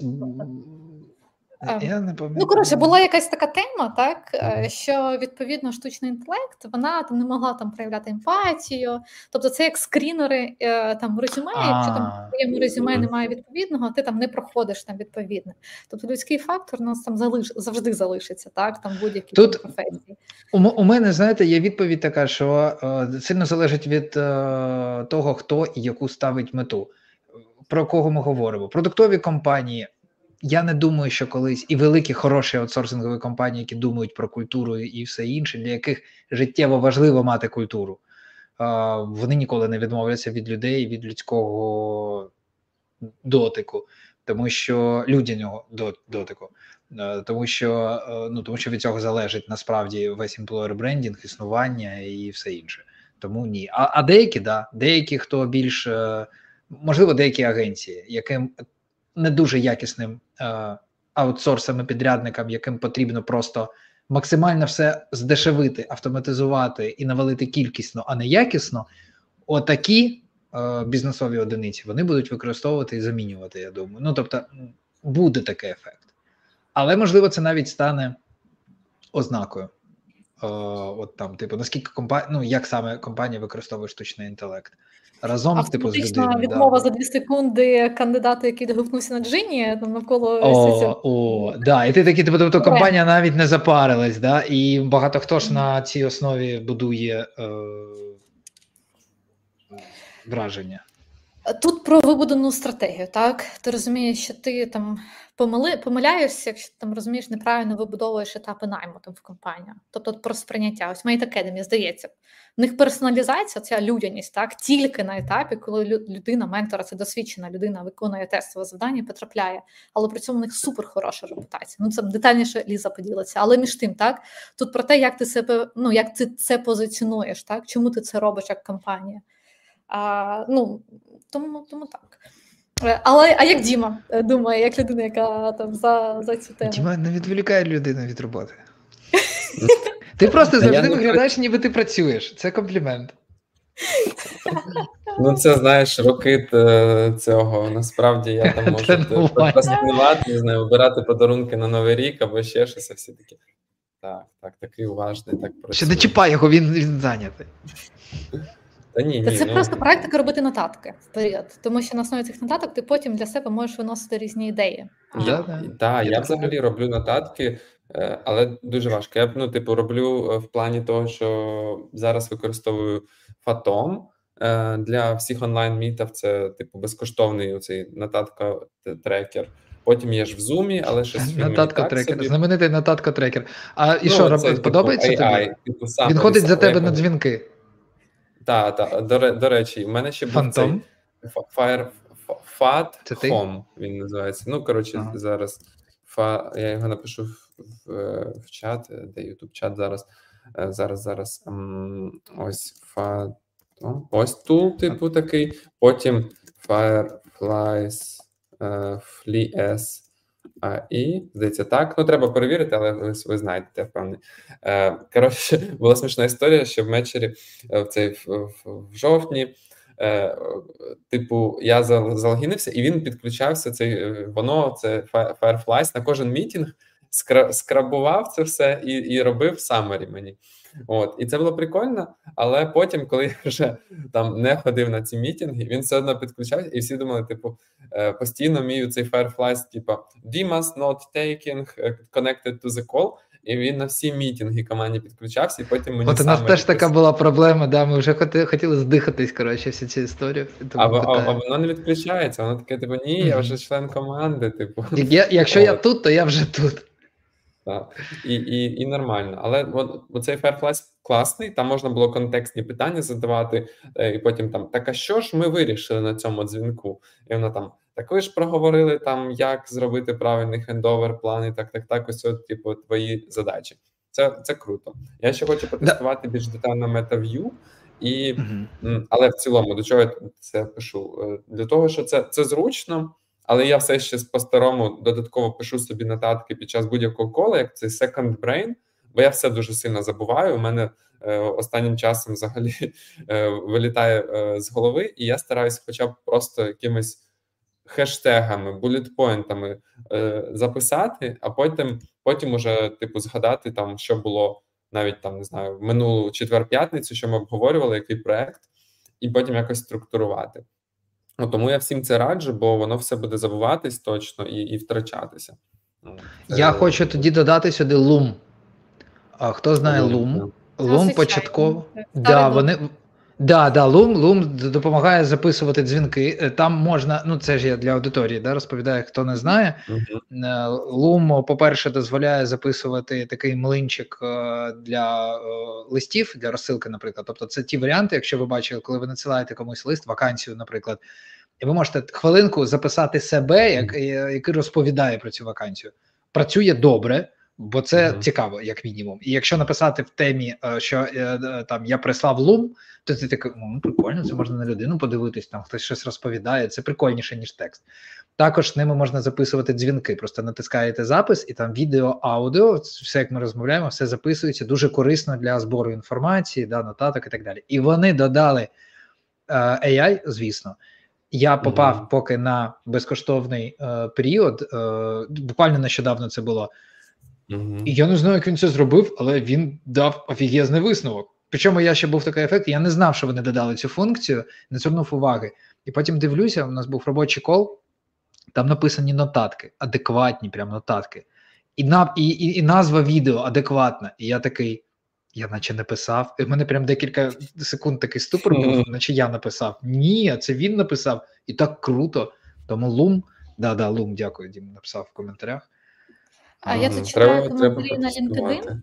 Ем, я не Ну, коротше, була якась така тема, так е, що відповідно штучний інтелект вона там не могла там проявляти емпатію. Тобто, це як скрінери е, там резюме, якщо там в твоєму резюме немає відповідного, ти там не проходиш там відповідне. Тобто людський фактор у нас там залиш завжди залишиться, так там будь-які Тут професії. У, у мене знаєте, є відповідь така, що е, сильно залежить від е, того, хто і яку ставить мету. Про кого ми говоримо? Продуктові компанії я не думаю, що колись і великі хороші аутсорсингові компанії, які думають про культуру і все інше, для яких життєво важливо мати культуру, вони ніколи не відмовляться від людей, від людського дотику, тому що людяного дотику. Тому що ну тому що від цього залежить насправді весь employer брендінг, існування і все інше. Тому ні. А а деякі, да, деякі, хто більш е, можливо, деякі агенції, яким не дуже якісним е, аутсорсам і підрядникам, яким потрібно просто максимально все здешевити, автоматизувати і навалити кількісно, а не якісно. Отакі е, бізнесові одиниці вони будуть використовувати і замінювати. Я думаю. Ну тобто буде такий ефект, але можливо, це навіть стане ознакою. Е, от там, типу, наскільки компанія, ну як саме компанія використовує штучний інтелект разом типу, з людиною. відмова да. за дві секунди кандидата, який догукнувся на джині, там навколо О, о, да. І ти такі, типу, тобто компанія навіть не запарилась, да? і багато хто ж на цій основі будує е, враження. Тут про вибудовану стратегію, так? Ти розумієш, що ти там помили, помиляєшся, якщо ти там розумієш, неправильно вибудовуєш етапи найму там в компанію. Тобто про сприйняття. Ось Mate Academy, здається, в них персоналізація, ця людяність, так, тільки на етапі, коли людина, ментора, це досвідчена людина, виконує тестове завдання, потрапляє, але при цьому у них супер хороша репутація. Ну це детальніше Ліза поділиться. Але між тим, так тут про те, як ти себе, ну як ти це позиціонуєш, так чому ти це робиш як компанія? А, Ну тому, тому так. Е, але а як Діма е, думає, як людина, яка там за за цю тему? Діма не відволікає людину від роботи. Ти просто завжди виглядаєш, ніби ти працюєш. Це комплімент. Ну, це знаєш, роки е, цього. Насправді я там можу прокрастинувати, не знаю, обирати подарунки на Новий рік або ще щось, а всі такі. Так, так, такий уважний, так працює. Ще не чіпай його, він, він зайнятий. Та ні, ні, Це ну... просто практика робити нотатки вперед, тому що на основі цих нотаток ти потім для себе можеш виносити різні ідеї. Так, да, я взагалі роблю нотатки, е, але дуже важко. Я ну, типу, роблю е, в плані того, що зараз використовую фатом е, для всіх онлайн-мітів. Це типу безкоштовний оцей нотатка трекер. Потім є ж в зумі, але щось нотатка трекер, собі. знаменитий нотатка трекер. А і ну, що це, подобається типу, AI, тобі? Типу, сам Він ходить за тебе на дзвінки. Так, так. До, до речі, у мене ще був цей Fire Fat Home, він називається. Ну, коротше, ага. зараз Фа, я його напишу в, в, в чат, де YouTube чат зараз. Е, зараз, зараз. Ось Фа. Ось тул, типу, такий. Потім Fireflies uh, Flees і здається, так. Ну, треба перевірити, але ви, ви знаєте, я впевнений. Е, коротше, була смішна історія, що в метчері е, в цей в, в, в жовтні. Е, типу, я залогінився, і він підключався. Цей воно це Fireflies на кожен мітінг, скрабував це все і і робив summary мені. От, І це було прикольно, але потім, коли я вже там не ходив на ці мітинги, він все одно підключався, і всі думали, типу, е, постійно мій цей Fireflies, типу, Dimas not taking е, connected to the call. І він на всі мітинги команді підключався, і потім мені От у нас теж така була проблема, да, ми вже хоти, хотіли здихатись, коротше, всі ці історії. А, а, а воно не відключається, воно таке, типу, ні, я вже член команди. Типу. Я, Якщо От. я тут, то я вже тут. Так. І і, і нормально. Але от, цей Fireflies класний, там можна було контекстні питання задавати, е, і потім там, так а що ж ми вирішили на цьому дзвінку? І воно там, так ви ж проговорили, там, як зробити правильний хендовер, плани, так, так, так, ось от, типу, твої задачі. Це це круто. Я ще хочу потестувати більш детально MetaView, і, але в цілому, до чого я це пишу? Е, для того, що це, це зручно. Але я все ще по-старому додатково пишу собі нотатки під час будь-якого кола, як цей second brain, бо я все дуже сильно забуваю. У мене е, останнім часом взагалі е, вилітає е, з голови, і я стараюся, хоча б просто якимись хештегами, булітпойнтами е, записати, а потім потім уже типу згадати там, що було навіть там не знаю, в минулу четвер-п'ятницю, що ми обговорювали, який проект, і потім якось структурувати. Ну, Тому я всім це раджу, бо воно все буде забуватись точно і і втрачатися. Ну, я е... хочу тоді додати сюди лум. А хто знає лум? Лум початково. Да, вони Да, да, Loom, Loom допомагає записувати дзвінки. Е, там можна, ну це ж я для аудиторії, да, розповідаю, хто не знає. Loom, по-перше, дозволяє записувати такий млинчик е, для листів, для розсилки, наприклад. Тобто, це ті варіанти, якщо ви бачили, коли ви надсилаєте комусь лист, вакансію, наприклад, і ви можете хвилинку записати себе, як, який розповідає про цю вакансію. Працює добре. Бо це mm-hmm. цікаво, як мінімум. І якщо написати в темі, е, що е, е, там я прислав лум, то це таке ну, прикольно, це можна на людину подивитись, там хтось щось розповідає, це прикольніше, ніж текст. Також ними можна записувати дзвінки, просто натискаєте запис, і там відео, аудіо, все як ми розмовляємо, все записується дуже корисно для збору інформації, да, нотаток і так далі. І вони додали AI, звісно. Я попав mm-hmm. поки на безкоштовний е, період. Е, буквально нещодавно це було. Mm-hmm. І я не знаю, як він це зробив, але він дав офігезний висновок. Причому я ще був такий ефект, я не знав, що вони додали цю функцію, не звернув уваги. І потім дивлюся, у нас був робочий кол, там написані нотатки, адекватні прям нотатки. І на, і, і, і назва відео адекватна. І я такий, я наче не писав. І в мене прям декілька секунд такий ступор був, наче я написав. Ні, це він написав. І так круто. Тому Лум, да-да, Лум, дякую, Дім, написав в коментарях. А я тут читаю коментарі на LinkedIn.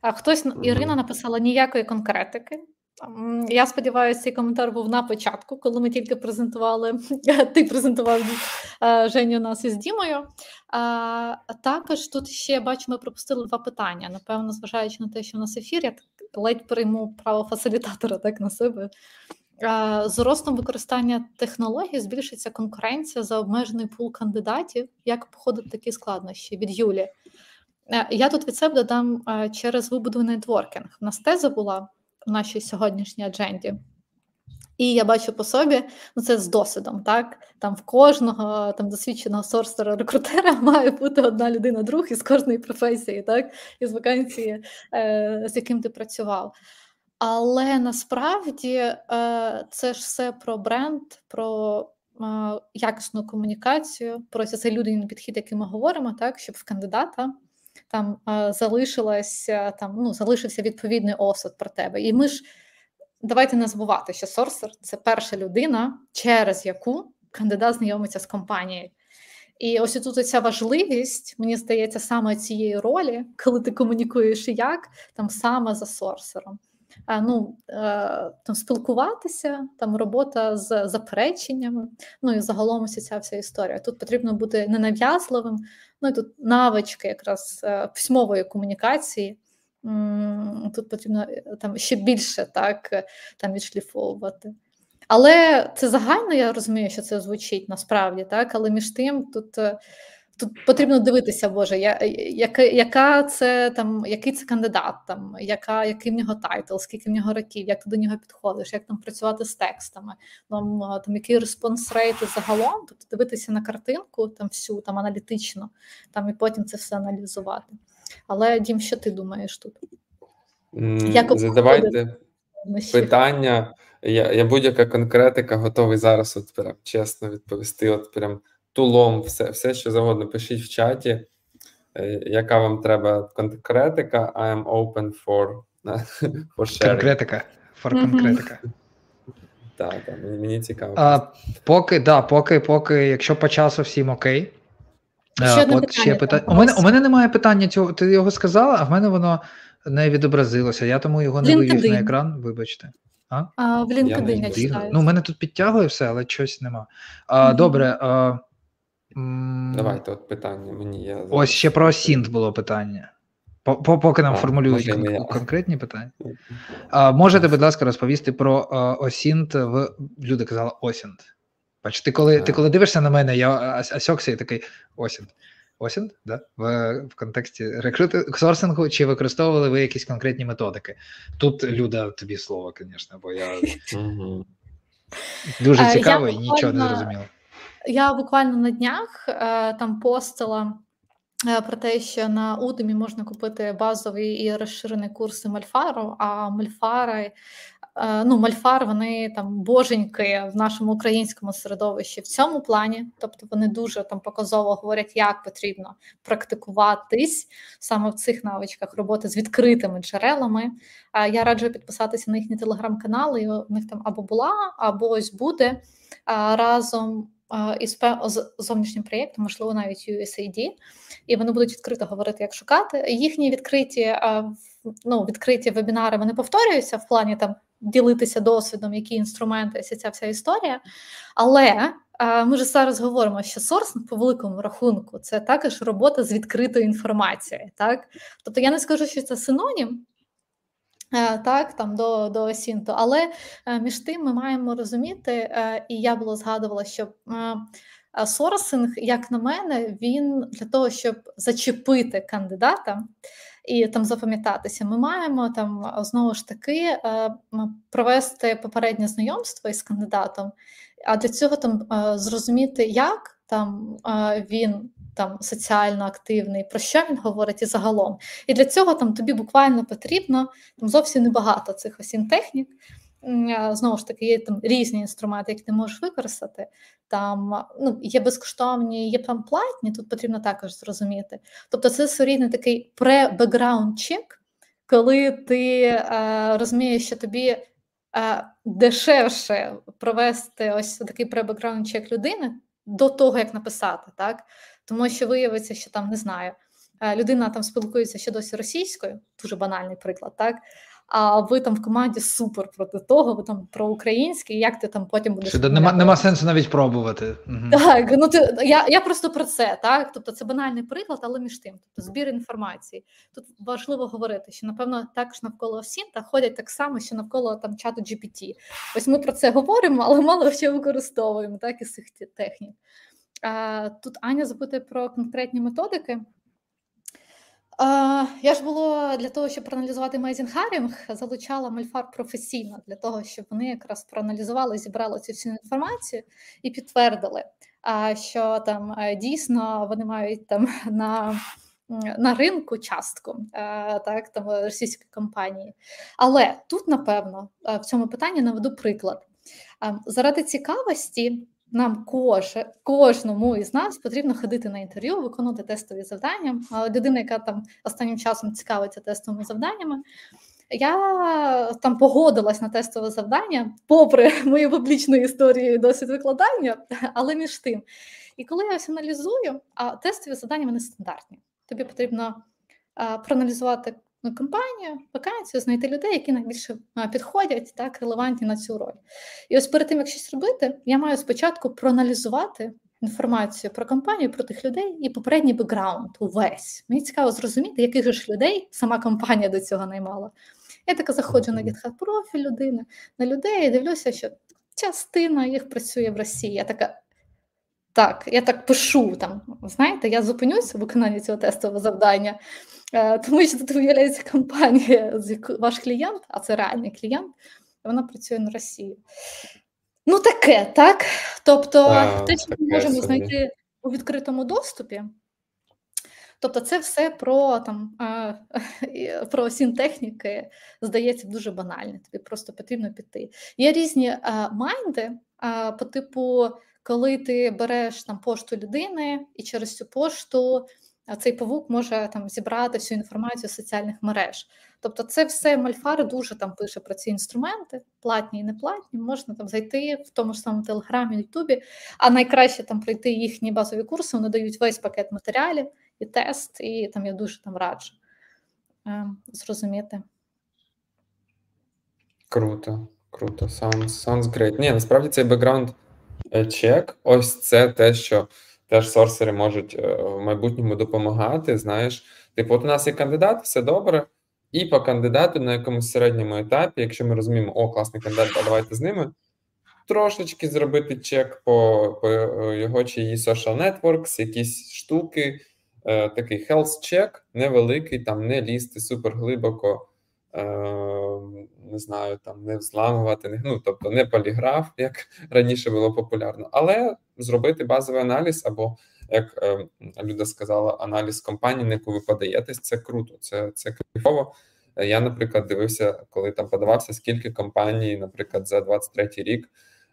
А хтось Ірина написала ніякої конкретики. Я сподіваюся, цей коментар був на початку, коли ми тільки презентували. Ти презентував Женю нас із Дімою. А, Також тут ще бачу, ми пропустили два питання. Напевно, зважаючи на те, що у нас ефір, я ледь прийму право фасилітатора так на себе. З ростом використання технологій збільшиться конкуренція за обмежений пул кандидатів. Як походить такі складнощі від Юлі? Е, я тут від себе додам е, через вибудований нетворкінг. У нас теза була в нашій сьогоднішній адженді. І я бачу по собі, ну це з досвідом, так там в кожного там досвідченого сорсера рекрутера має бути одна людина, друг із кожної професії, так із вакансії, е, з яким ти працював. Але насправді е, це ж все про бренд, про е, якісну комунікацію, про цей людяний підхід, який ми говоримо, так щоб в кандидата там е, залишилася там, ну залишився відповідний осад про тебе. І ми ж давайте не забувати, що сорсер це перша людина, через яку кандидат знайомиться з компанією. І ось тут ця важливість, мені здається, саме цієї ролі, коли ти комунікуєш як там саме за сорсером ну, е, там спілкуватися, там робота з запереченнями, ну і загалом ось ця вся історія. Тут потрібно бути ненав'язливим, ну і тут навички якраз е, письмової комунікації. Тут потрібно е, там ще більше так там відшліфовувати. Але це загально, я розумію, що це звучить насправді, так, але між тим тут Тут потрібно дивитися, Боже, я, яка яка це там, який це кандидат, там, яка, який в нього title, скільки в нього років, як ти до нього підходиш, як там працювати з текстами, там, там який response rate загалом, тобто дивитися на картинку, там всю там аналітично, там і потім це все аналізувати. Але Дім, що ти думаєш тут? Як Задавайте питання. Я я будь-яка конкретика готовий зараз, от прям чесно відповісти. От прям тулом, все, все, що завгодно, пишіть в чаті, е, яка вам треба конкретика. I am open for, for sharing. Конкретика. For конкретика. Так, так, мені, мені цікаво. А, Поки, да, поки, поки, якщо по часу всім окей. Ще одне От ще питання. У мене у мене немає питання цього. Ти його сказала, а в мене воно не відобразилося. Я тому його не вивів на екран. Вибачте. А, а В LinkedIn я читаю. Ну, у мене тут підтягує все, але щось нема. А, mm-hmm. Добре. А, Давайте от питання мені. Я Ось ще про Осінт було питання. Поки нам а, формулюють кон- конкретні питання. А, Можете, будь ласка, розповісти про Осінт в люди казали Осінт. Бач, ти коли ти коли дивишся на мене, я осьокся і такий Осінт. Осінь, да? В в контексті рекрути сорсингу, чи використовували ви якісь конкретні методики? Тут Люда, тобі слово, звісно, бо я дуже е, цікаво і нічого не зрозуміло. Я буквально на днях е, там постила е, про те, що на Udemy можна купити базовий і розширений курси Мальфару, а Мальфари Е, ну, Мальфар, вони там боженьки в нашому українському середовищі в цьому плані, тобто вони дуже там показово говорять, як потрібно практикуватись саме в цих навичках роботи з відкритими джерелами. Я раджу підписатися на їхні телеграм-канали. У них там або була, або ось буде разом. Із зовнішнім проєктом, можливо, навіть USAID, і вони будуть відкрито говорити, як шукати. Їхні відкриті ну, відкриті вебінари вони повторюються в плані там ділитися досвідом, які інструменти, ця вся історія. Але ми ж зараз говоримо, що сорсинг по великому рахунку це також робота з відкритою інформацією. Так? Тобто я не скажу, що це синонім. Е, так, там до до Сінто, але е, між тим ми маємо розуміти, е, і я було згадувала, що сорсинг, як на мене, він для того, щоб зачепити кандидата, і там запам'ятатися. Ми маємо там знову ж таки провести попереднє знайомство із кандидатом, а для цього там зрозуміти, як там він там соціально активний, про що він говорить і загалом. І для цього там тобі буквально потрібно там зовсім небагато цих осін технік. Знову ж таки, є там різні інструменти, які ти можеш використати. Там ну, є безкоштовні, є там платні, тут потрібно також зрозуміти. Тобто, це своєрідний такий пре-бекграунд чек, коли ти е, розумієш, що тобі е, дешевше провести ось такий пре-бекграунд чек людини до того, як написати, так? Тому що виявиться, що там не знаю. Е, людина там спілкується ще досі російською, дуже банальний приклад, так а ви там в команді супер проти того, ви там про українське, як ти там потім будеш. Що нема нема сенсу навіть пробувати. Так, ну ти я я просто про це, так. Тобто це банальний приклад, але між тим, тобто збір інформації. Тут важливо говорити, що напевно також навколо Сінта ходять так само, що навколо там чату GPT. Ось ми про це говоримо, але мало що використовуємо, так із цих технік. А, Тут Аня запитує про конкретні методики. Я ж було для того, щоб проаналізувати Amazing Hiring, залучала Мальфар професійно для того, щоб вони якраз проаналізували, зібрали цю всю інформацію і підтвердили, що там е, дійсно вони мають там на на ринку частку е, так там російської компанії. Але тут, напевно, е, в цьому питанні наведу приклад. Заради цікавості нам кож, кожному із нас потрібно ходити на інтерв'ю, виконувати тестові завдання. Людина, яка там останнім часом цікавиться тестовими завданнями, я там погодилась на тестове завдання, попри мою публічну історію і досвід викладання, але між тим. І коли я ось аналізую, а тестові завдання вони стандартні. Тобі потрібно проаналізувати компанію, вакансію, знайти людей, які найбільше підходять, так, релевантні на цю роль. І ось перед тим, як щось робити, я маю спочатку проаналізувати інформацію про компанію, про тих людей і попередній бекграунд увесь. Мені цікаво зрозуміти, яких ж людей сама компанія до цього наймала. Я така заходжу на GitHub профіль людини, на людей і дивлюся, що частина їх працює в Росії. Я така. Так, я так пишу там, знаєте, я зупинюся в виконанні цього тестового завдання, Е, тому що тут виявляється компанія, ваш клієнт, а це реальний клієнт, вона працює на Росії. Ну, таке, так? Тобто, а, те, що ми можемо собі. знайти у відкритому доступі. Тобто, це все про там про сінтехніки, здається, дуже банально. Тобі просто потрібно піти. Є різні а, майнди по типу, коли ти береш там пошту людини і через цю пошту цей павук може там зібрати всю інформацію з соціальних мереж. Тобто, це все Мальфар дуже там пише про ці інструменти, платні і неплатні. Можна там зайти в тому ж самому телеграмі, Ютубі, а найкраще там пройти їхні базові курси. Вони дають весь пакет матеріалів і тест, і там я дуже там раджу е, зрозуміти. Круто, круто. Sounds, sounds great. Ні, насправді цей бекграунд чек, ось це те, що теж сорсери можуть е, в майбутньому допомагати. Знаєш, типу, от у нас є кандидат, все добре. І по кандидату на якомусь середньому етапі, якщо ми розуміємо, о, класний кандидат, а давайте з ними. Трошечки зробити чек по по е, його чи її social networks, якісь штуки, е, такий health check, невеликий, там не лізти супер глибоко, е, не знаю, там не взламувати, ну тобто не поліграф, як раніше було популярно, але зробити базовий аналіз, або, як е, Люда сказала, аналіз компанії, на яку ви подаєтесь, це круто, це це кайфово. Я, наприклад, дивився, коли там подавався, скільки компаній, наприклад, за 23 рік.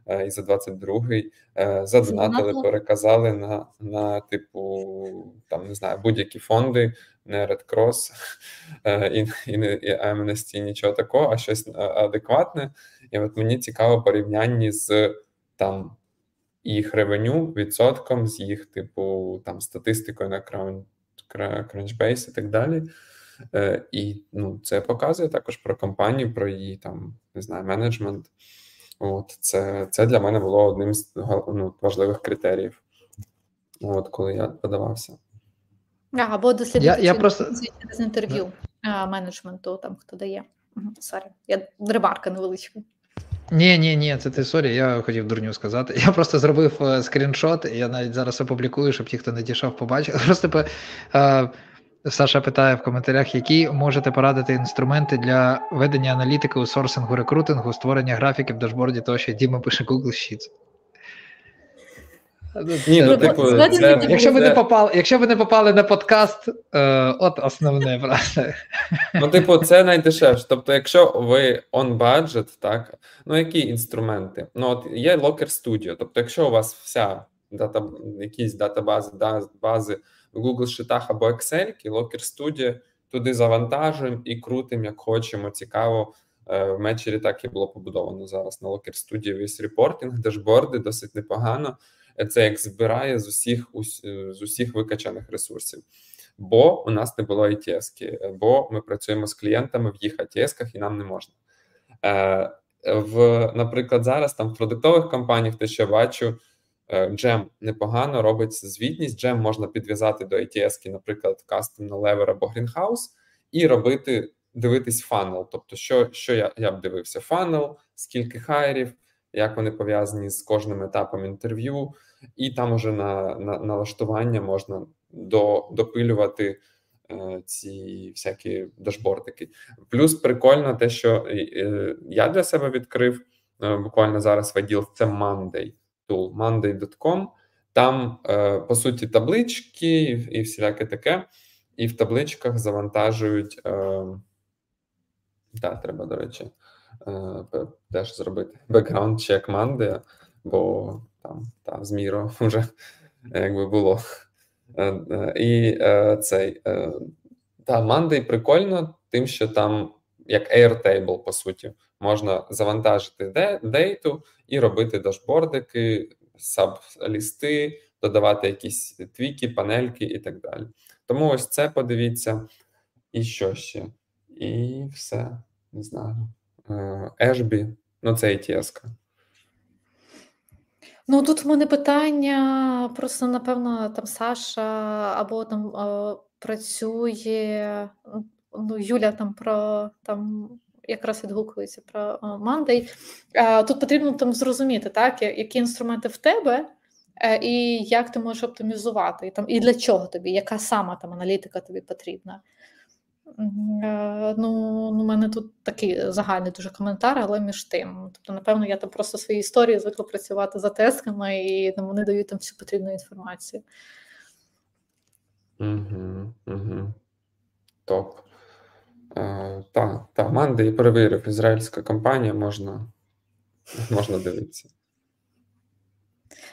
Е, і за 22-й е, задонатили, переказали на на типу там не знаю будь-які фонди, не Red Cross е, і і, і Amnesty, нічого такого, а щось адекватне. І от мені цікаво порівнянні з там їх ревеню відсотком, з їх, типу, там статистикою на Crunchbase і так далі. І ну, це показує також про компанію, про її там не знаю, менеджмент. От Це це для мене було одним з ну, важливих критеріїв, от коли я подавався. Або дослідити я, я просто... з інтерв'ю менеджменту, там хто дає. Sorry, я ремарка невеличка. Ні, ні, ні, це ти sorry, я хотів дурню сказати. Я просто зробив е, скріншот, я навіть зараз опублікую, щоб ті, хто не дійшов, побачив. Просто е, Саша питає в коментарях, які можете порадити інструменти для ведення аналітики у сорсингу, рекрутингу, створення графіків, дашборді, тощо Діма пише Google Sheets. Ні, ну, типу, це, Якщо ви не попали якщо ви не попали на подкаст, е, от основне просто. Ну, типу, це найдешевше. Тобто, якщо ви on budget, так, ну які інструменти? Ну, от є Locker Studio, тобто, якщо у вас вся дата, якісь датабази, бази в Google Шитах або Excel, Locker Studio, туди завантажуємо і крутимо, як хочемо. Цікаво. Е, в Мечері так і було побудовано зараз на Locker Studio весь репортинг, дашборди досить непогано. Це як збирає з усіх з усіх викачаних ресурсів. Бо у нас не було ATS, бо ми працюємо з клієнтами в їх ATS-ках і нам не можна. Е, в, Наприклад, зараз там в продуктових компаніях, те, що бачу, Джем е, непогано робить звітність. Джем можна підв'язати до ATS, наприклад, Кастомно Lever або Greenhouse, і робити, дивитись funnel. Тобто, що що я я б дивився: funnel, скільки хайрів, як вони пов'язані з кожним етапом інтерв'ю, і там уже на на налаштування можна до, допилювати е, ці всякі дашбордики. Плюс прикольно те, що е, я для себе відкрив буквально зараз в відділ це Monday tool monday.com. Там, е, по суті, таблички і всіляке таке, і в табличках завантажують. Так, треба, до речі, е, теж зробити background check Monday, бо там та, з Міро вже якби було. Е, і цей та Monday прикольно, тим, що там як Airtable, по суті, можна завантажити дейту і робити дашбордики, саб-лісти, додавати якісь твіки, панельки і так далі. Тому ось це подивіться, і що ще? І все, не знаю. Ешбі, ну це ATS. Ну тут в мене питання, просто напевно, там Саша або там е, працює ну, Юля там про там якраз відгукується про Monday. Тут потрібно там зрозуміти, так, які інструменти в тебе. Е, і як ти можеш оптимізувати, і там і для чого тобі, яка сама там аналітика тобі потрібна? Е, ну, У мене тут такий загальний дуже коментар, але між тим. Тобто, напевно, я там просто свої історії звикла працювати за тесками, і там вони дають там всю потрібну інформацію. Угу, угу. Топ. Так, та, Манди і перевірив, ізраїльська компанія можна можна дивитися.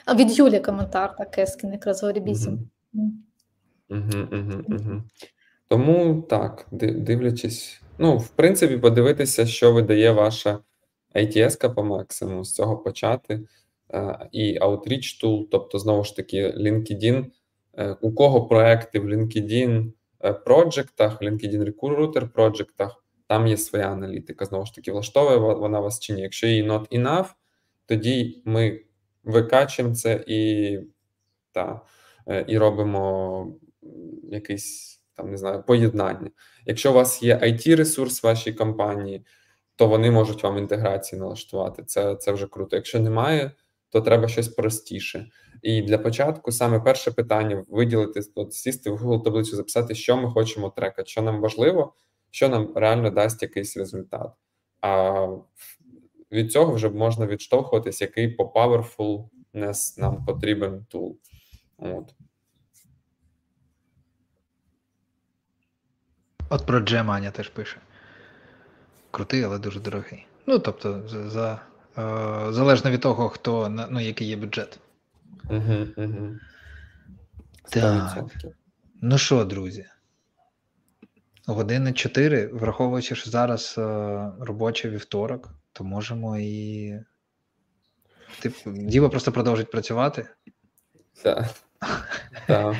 А від Юлі коментар так, Ескін, якраз Горібізм. Тому так, дивлячись, ну, в принципі, подивитися, що видає ваша ITS по максимуму з цього почати. І Outreach Tool, тобто, знову ж таки, LinkedIn. Е, у кого проекти в LinkedIn Е, проджектах, LinkedIn Recruiter проджектах, там є своя аналітика. Знову ж таки, влаштовує вона вас чи ні. Якщо її not enough, тоді ми викачуємо це і та, е, і робимо якийсь там, не знаю, поєднання. Якщо у вас є it ресурс в вашій компанії, то вони можуть вам інтеграції налаштувати. Це це вже круто. Якщо немає, то треба щось простіше. І для початку саме перше питання виділити от, сісти в Google таблицю, записати, що ми хочемо трекати, що нам важливо, що нам реально дасть якийсь результат. А від цього вже можна відштовхуватись, який по powerfulness нам потрібен тул. От. От про джем Аня теж пише. Крутий, але дуже дорогий. Ну, тобто, за, залежно від того, хто ну, який є бюджет. Угу, угу. Так. Ну що, друзі? Години 4, враховуючи, що зараз е, робочий вівторок, то можемо і. Типу, Діва просто продовжить працювати. Так. Так.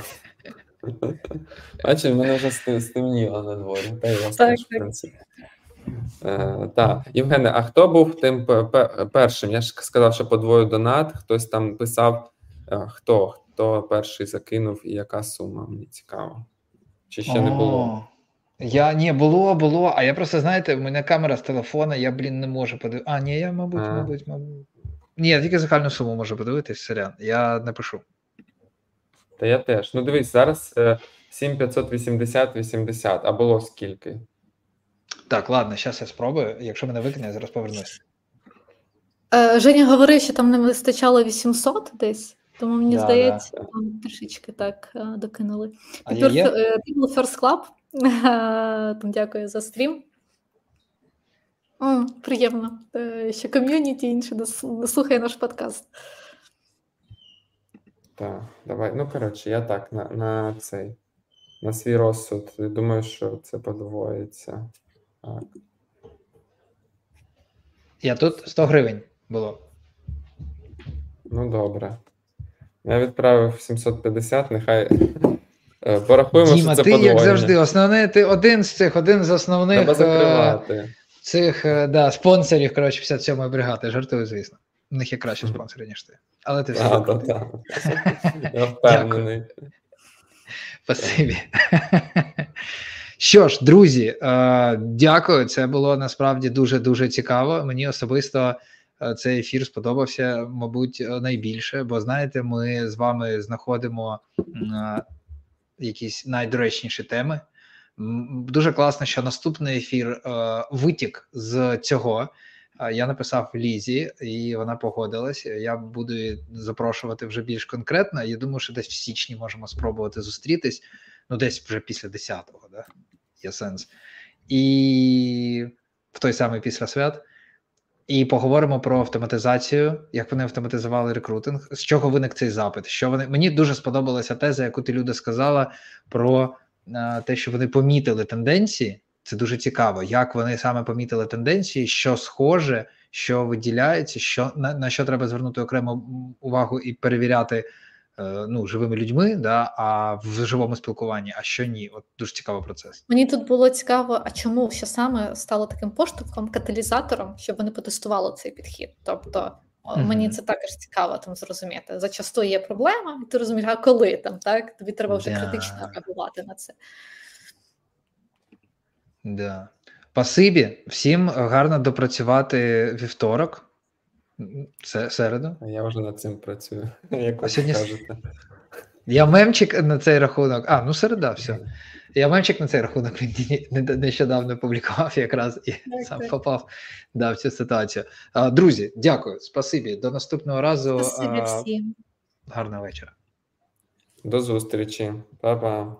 Бачиш, в мене вже стемніло на дворі. Та теж, в принципі. Е, Так, Євгене, а хто був тим першим? Я ж сказав, що подвою донат, хтось там писав, е, хто хто перший закинув і яка сума, мені цікаво. Чи ще О, не було? Я ні, було, було. А я просто, знаєте, в мене камера з телефона, я, блін, не можу подивитися. А, ні, я, мабуть, а. мабуть, мабуть. Ні, я тільки загальну суму можу подивитись, сорян. Я не пишу. Та я теж. Ну, дивись, зараз 7580 80, а було скільки? Так, ладно, зараз я спробую. Якщо мене викине, я зараз повернусь. Е, Женя говорив, що там не вистачало 800 десь, тому мені да, здається, да. там трішечки так е, докинули. People е, First Club. Там дякую за стрім. О, Приємно, що ком'юніті інше слухає наш подкаст. Так, давай. Ну, коротше, я так на на цей, на свій розсуд. Думаю, що це подвоїться. Так. Я тут 100 гривень було. Ну, добре. Я відправив 750, нехай е, порахуємо, Діма, що це ти, подвоєння. як завжди, основне, ти один з цих, один з основних Треба закривати. цих да, спонсорів, коротше, 57-ї бригади. Жартую, звісно. У них є кращі спонсори, ніж ти. Але ти все. А, та, та. Я впевнений. Спасибі. Що ж, друзі, е, дякую. Це було насправді дуже дуже цікаво. Мені особисто е, цей ефір сподобався, мабуть, найбільше, бо знаєте, ми з вами знаходимо е, якісь найдоречніші теми. Дуже класно, що наступний ефір витік з цього. Я написав Лізі, і вона погодилась. Я буду запрошувати вже більш конкретно. Я думаю, що десь в січні можемо спробувати зустрітись. Ну, десь вже після 10-го, да? Є сенс. І в той самий після свят. І поговоримо про автоматизацію, як вони автоматизували рекрутинг, з чого виник цей запит. Що вони мені дуже сподобалася теза, яку ти люди сказала про а, те, що вони помітили тенденції. Це дуже цікаво, як вони саме помітили тенденції, що схоже, що виділяється, що на, на що треба звернути окрему увагу і перевіряти Е, ну, живими людьми, да, а в живому спілкуванні, а що ні. От дуже цікавий процес. Мені тут було цікаво, а чому що саме стало таким поштовхом, каталізатором, щоб вони потестували цей підхід. Тобто mm-hmm. мені це також цікаво там зрозуміти. Зачасту є проблема, і ти розумієш, а коли там так тобі треба вже yeah. критично реагувати на це. Да. Спасибі, всім гарно допрацювати вівторок. Це середу. Я вже над цим працюю. Як ви сьогодні... кажете. Я мемчик на цей рахунок. А, ну середа, все. Я мемчик на цей рахунок нещодавно публікував якраз і так, сам так. попав да, в цю ситуацію. А, Друзі, дякую, спасибі. До наступного разу. Спасибі всім. Гарного вечора. До зустрічі, Па-па.